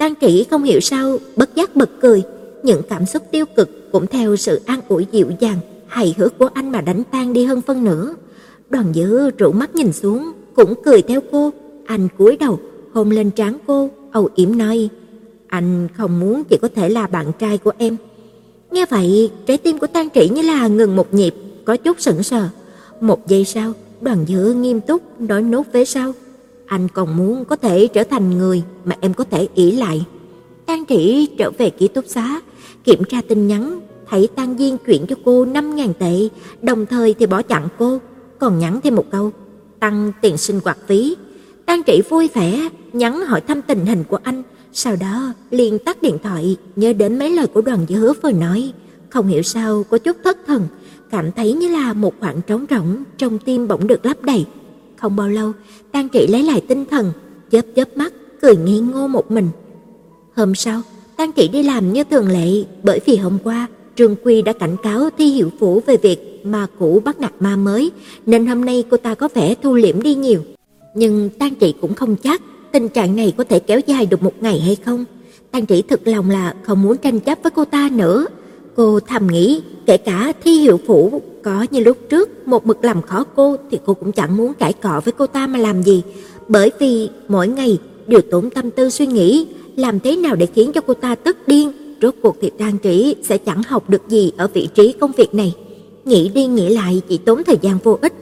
S1: Tang Kỷ không hiểu sao bất giác bật cười, những cảm xúc tiêu cực cũng theo sự an ủi dịu dàng, hài hước của anh mà đánh tan đi hơn phân nửa. Đoàn Dư rũ mắt nhìn xuống, cũng cười theo cô, anh cúi đầu hôn lên trán cô, âu yếm nói: "Anh không muốn chỉ có thể là bạn trai của em." Nghe vậy, trái tim của Tang Trĩ như là ngừng một nhịp, có chút sững sờ. Một giây sau, Đoàn Dư nghiêm túc nói nốt vế sau: "Anh còn muốn có thể trở thành người mà em có thể ỷ lại." Tang Trĩ trở về ký túc xá, kiểm tra tin nhắn, thấy Tang Diên chuyển cho cô 5000 tệ, đồng thời thì bỏ chặn cô, còn nhắn thêm một câu: "Tăng tiền sinh hoạt phí." Tang Trĩ vui vẻ nhắn hỏi thăm tình hình của anh, sau đó liền tắt điện thoại, nhớ đến mấy lời của Đoàn Dư Hứa vừa nói, không hiểu sao có chút thất thần, cảm thấy như là một khoảng trống rỗng trong tim bỗng được lấp đầy. Không bao lâu, Tang Trị lấy lại tinh thần, chớp chớp mắt, cười ngây ngô một mình. Hôm sau, Tang Trị đi làm như thường lệ, bởi vì hôm qua Trương Quy đã cảnh cáo Thi Hiệu Phủ về việc ma cũ bắt nạt ma mới, nên hôm nay cô ta có vẻ thu liễm đi nhiều. Nhưng Tang Trị cũng không chắc tình trạng này có thể kéo dài được một ngày hay không. Tang Trị thực lòng là không muốn tranh chấp với cô ta nữa. Cô thầm nghĩ, kể cả Thi Hiệu Phủ có như lúc trước một mực làm khó cô thì cô cũng chẳng muốn cãi cọ với cô ta mà làm gì, bởi vì mỗi ngày đều tốn tâm tư suy nghĩ làm thế nào để khiến cho cô ta tức điên, rốt cuộc thì trang trí sẽ chẳng học được gì ở vị trí công việc này. Nghĩ đi nghĩ lại chỉ tốn thời gian vô ích,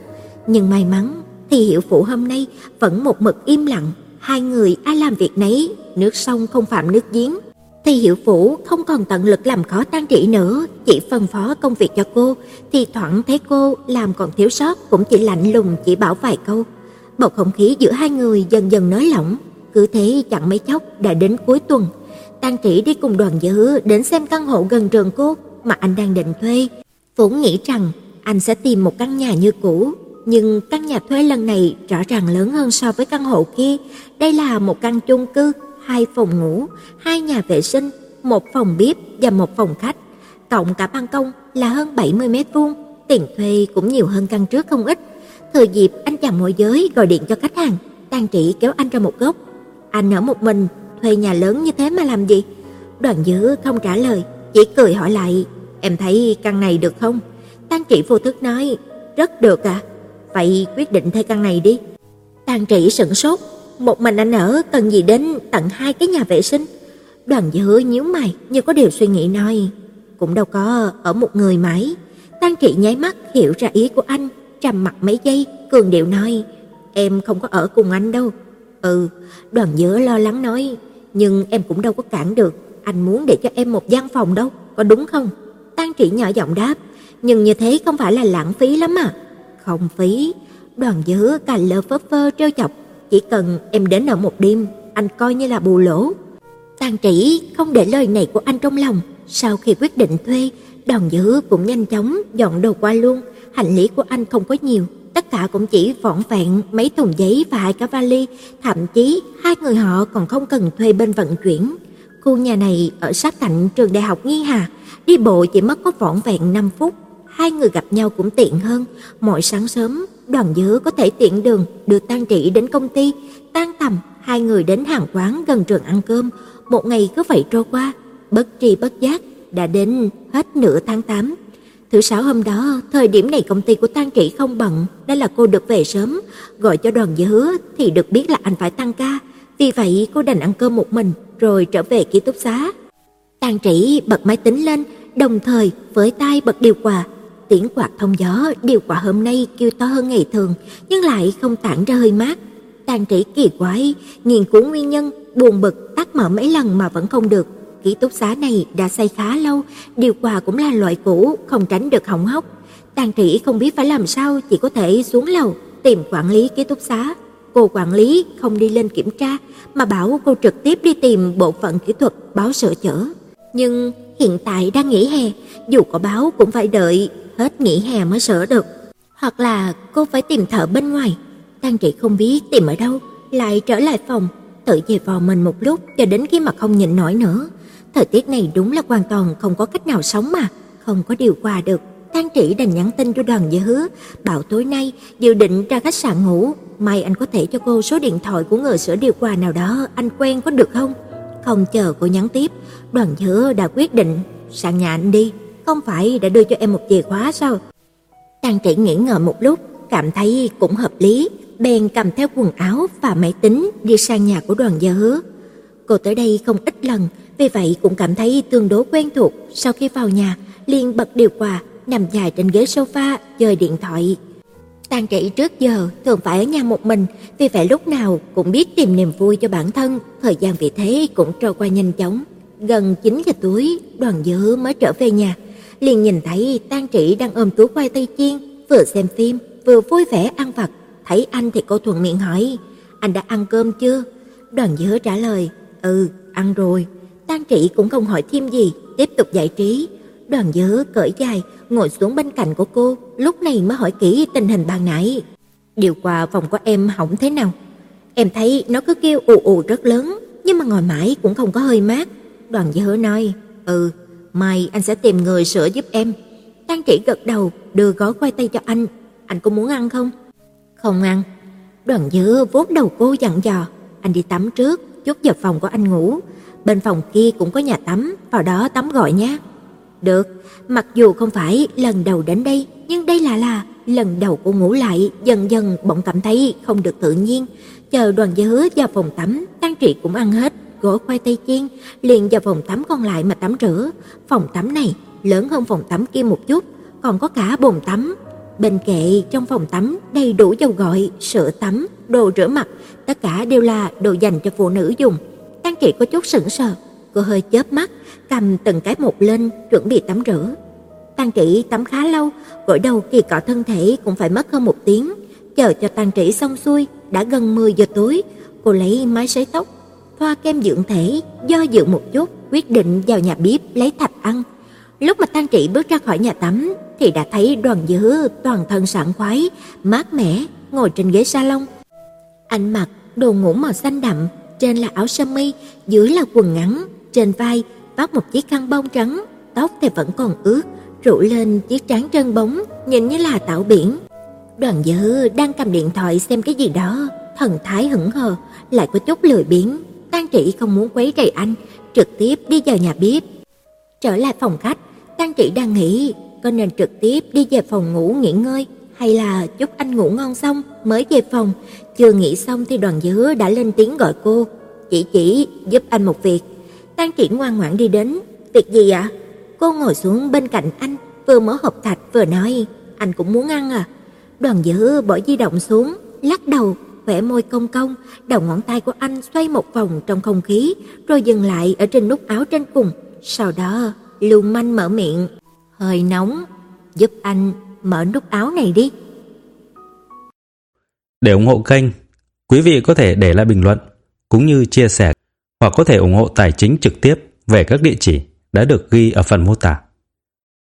S1: nhưng may mắn thì hiệu Phụ hôm nay vẫn một mực im lặng, hai người ai làm việc nấy, nước sông không phạm nước giếng. Thì Hiểu phủ không còn tận lực làm khó Tang Trĩ nữa, chỉ phân phó công việc cho cô, thì thoảng thấy cô làm còn thiếu sót cũng chỉ lạnh lùng chỉ bảo vài câu. Bầu không khí giữa hai người dần dần nới lỏng, cứ thế chẳng mấy chốc đã đến cuối tuần. Tang Trĩ đi cùng đoàn dữ đến xem căn hộ gần trường cô mà anh đang định thuê. Phủ nghĩ rằng anh sẽ tìm một căn nhà như cũ, nhưng căn nhà thuê lần này rõ ràng lớn hơn so với căn hộ kia. Đây là một căn chung cư, hai phòng ngủ, hai nhà vệ sinh, một phòng bếp và một phòng khách. Cộng cả ban công là hơn 70 mét vuông, tiền thuê cũng nhiều hơn căn trước không ít. Thừa dịp anh chàng môi giới gọi điện cho khách hàng, Tang Trị kéo anh ra một góc. Anh ở một mình, thuê nhà lớn như thế mà làm gì? Đoàn Dữ không trả lời, chỉ cười hỏi lại, "Em thấy căn này được không?" Tang Trị vô thức nói, "Rất được ạ." À? Vậy quyết định thuê căn này đi. Tang Trị sững sốt, một mình anh ở cần gì đến tận hai cái nhà vệ sinh. Đoàn Dư nhíu mày như có điều suy nghĩ nói, cũng đâu có ở một người mãi. Tang Trị nháy mắt hiểu ra ý của anh, trầm mặt mấy giây, cường điệu nói, em không có ở cùng anh đâu. Ừ, Đoàn Dư lo lắng nói, nhưng em cũng đâu có cản được, anh muốn để cho em một gian phòng đâu, có đúng không? Tang Trị nhỏ giọng đáp, nhưng như thế không phải là lãng phí lắm à? Không phí, đoàn dữ cà lơ phớp phơ trêu chọc, chỉ cần em đến ở một đêm, anh coi như là bù lỗ. Tàn trĩ không để lời này của anh trong lòng, sau khi quyết định thuê, đoàn dữ cũng nhanh chóng dọn đồ qua luôn, hành lý của anh không có nhiều, tất cả cũng chỉ vỏn vẹn mấy thùng giấy và hai cái vali, thậm chí hai người họ còn không cần thuê bên vận chuyển. Khu nhà này ở sát cạnh trường đại học Nghi Hà, đi bộ chỉ mất có vỏn vẹn 5 phút hai người gặp nhau cũng tiện hơn. Mỗi sáng sớm, đoàn dứa có thể tiện đường đưa Tang Trị đến công ty, tan tầm hai người đến hàng quán gần trường ăn cơm. Một ngày cứ vậy trôi qua, bất tri bất giác đã đến hết nửa tháng 8. Thứ sáu hôm đó, thời điểm này công ty của Tang Trị không bận, nên là cô được về sớm, gọi cho đoàn dứa thì được biết là anh phải tăng ca. Vì vậy cô đành ăn cơm một mình rồi trở về ký túc xá. Tang Trị bật máy tính lên, đồng thời với tay bật điều hòa, Tiếng quạt thông gió điều quả hôm nay kêu to hơn ngày thường, nhưng lại không tản ra hơi mát. Tàn trĩ kỳ quái, nghiên cứu nguyên nhân, buồn bực tắt mở mấy lần mà vẫn không được. Ký túc xá này đã xây khá lâu, điều hòa cũng là loại cũ, không tránh được hỏng hóc. Tàn trĩ không biết phải làm sao, chỉ có thể xuống lầu tìm quản lý ký túc xá. Cô quản lý không đi lên kiểm tra, mà bảo cô trực tiếp đi tìm bộ phận kỹ thuật báo sửa chữa. Nhưng hiện tại đang nghỉ hè, dù có báo cũng phải đợi hết nghỉ hè mới sửa được. Hoặc là cô phải tìm thợ bên ngoài. Tang trị không biết tìm ở đâu, lại trở lại phòng, tự về vò mình một lúc cho đến khi mà không nhịn nổi nữa. Thời tiết này đúng là hoàn toàn không có cách nào sống mà, không có điều hòa được. Tang trị đành nhắn tin cho Đoàn Gia Hứa, bảo tối nay dự định ra khách sạn ngủ, may anh có thể cho cô số điện thoại của người sửa điều hòa nào đó, anh quen có được không? Không chờ cô nhắn tiếp, Đoàn Gia Hứa đã quyết định sang nhà anh đi, không phải đã đưa cho em một chìa khóa sao? Tang Trĩ nghĩ ngợi một lúc, cảm thấy cũng hợp lý, bèn cầm theo quần áo và máy tính đi sang nhà của Đoàn Gia Hứa. Cô tới đây không ít lần, vì vậy cũng cảm thấy tương đối quen thuộc. Sau khi vào nhà, liền bật điều hòa, nằm dài trên ghế sofa chơi điện thoại. Tang Trị trước giờ thường phải ở nhà một mình, vì vậy lúc nào cũng biết tìm niềm vui cho bản thân, thời gian vì thế cũng trôi qua nhanh chóng. Gần 9 giờ tối, Đoàn Dư mới trở về nhà, liền nhìn thấy Tang Trị đang ôm túi khoai tây chiên, vừa xem phim, vừa vui vẻ ăn vặt. Thấy anh thì cô thuận miệng hỏi, "Anh đã ăn cơm chưa?" Đoàn Dư trả lời, "Ừ, ăn rồi." Tang Trị cũng không hỏi thêm gì, tiếp tục giải trí. Đoàn Dư cởi dài, ngồi xuống bên cạnh của cô, lúc này mới hỏi kỹ tình hình ban nãy. Điều qua phòng của em hỏng thế nào? Em thấy nó cứ kêu ù ù rất lớn, nhưng mà ngồi mãi cũng không có hơi mát. Đoàn Dư nói, "Ừ, mai anh sẽ tìm người sửa giúp em." Tang chỉ gật đầu, đưa gói khoai tây cho anh. "Anh có muốn ăn không?" "Không ăn." Đoàn Dư vuốt đầu cô dặn dò, "Anh đi tắm trước, chút vào phòng của anh ngủ." bên phòng kia cũng có nhà tắm, vào đó tắm gọi nhé. Được, mặc dù không phải lần đầu đến đây, nhưng đây là là lần đầu cô ngủ lại, dần dần bỗng cảm thấy không được tự nhiên. Chờ Đoàn Dứa vào phòng tắm, Tang Trị cũng ăn hết gỗ khoai tây chiên, liền vào phòng tắm còn lại mà tắm rửa. Phòng tắm này lớn hơn phòng tắm kia một chút, còn có cả bồn tắm. Bên kệ trong phòng tắm đầy đủ dầu gội, sữa tắm, đồ rửa mặt, tất cả đều là đồ dành cho phụ nữ dùng. Trang Trị có chút sững sờ, cô hơi chớp mắt, cầm từng cái một lên chuẩn bị tắm rửa. Tang Trị tắm khá lâu, gội đầu kỳ cọ thân thể cũng phải mất hơn một tiếng. Chờ cho Tang Trị xong xuôi, đã gần 10 giờ tối, cô lấy máy sấy tóc, thoa kem dưỡng thể, do dự một chút, quyết định vào nhà bếp lấy thạch ăn. Lúc mà Tang Trị bước ra khỏi nhà tắm thì đã thấy Đoàn Dư toàn thân sảng khoái, mát mẻ ngồi trên ghế salon. Anh mặc đồ ngủ màu xanh đậm, trên là áo sơ mi, dưới là quần ngắn, trên vai vác một chiếc khăn bông trắng, tóc thì vẫn còn ướt, rủ lên chiếc trán trơn bóng, nhìn như là tảo biển. Đoàn Dư đang cầm điện thoại xem cái gì đó, thần thái hững hờ, lại có chút lười biếng. Tang Trị không muốn quấy rầy anh, trực tiếp đi vào nhà bếp. Trở lại phòng khách, Tang Trị đang nghĩ có nên trực tiếp đi về phòng ngủ nghỉ ngơi hay là chúc anh ngủ ngon xong mới về phòng. Chưa nghĩ xong thì Đoàn Dứa đã lên tiếng gọi cô, "Chị chỉ giúp anh một việc." Tang Triển ngoan ngoãn đi đến, "Việc gì ạ?" Cô ngồi xuống bên cạnh anh, vừa mở hộp thạch vừa nói, "Anh cũng muốn ăn à?" Đoàn dữ bỏ di động xuống, lắc đầu, khỏe môi cong cong, đầu ngón tay của anh xoay một vòng trong không khí, rồi dừng lại ở trên nút áo trên cùng. Sau đó, Lưu Manh mở miệng, "Hơi nóng, giúp anh mở nút áo này đi."
S2: Để ủng hộ kênh, quý vị có thể để lại bình luận cũng như chia sẻ hoặc có thể ủng hộ tài chính trực tiếp về các địa chỉ đã được ghi ở phần mô tả.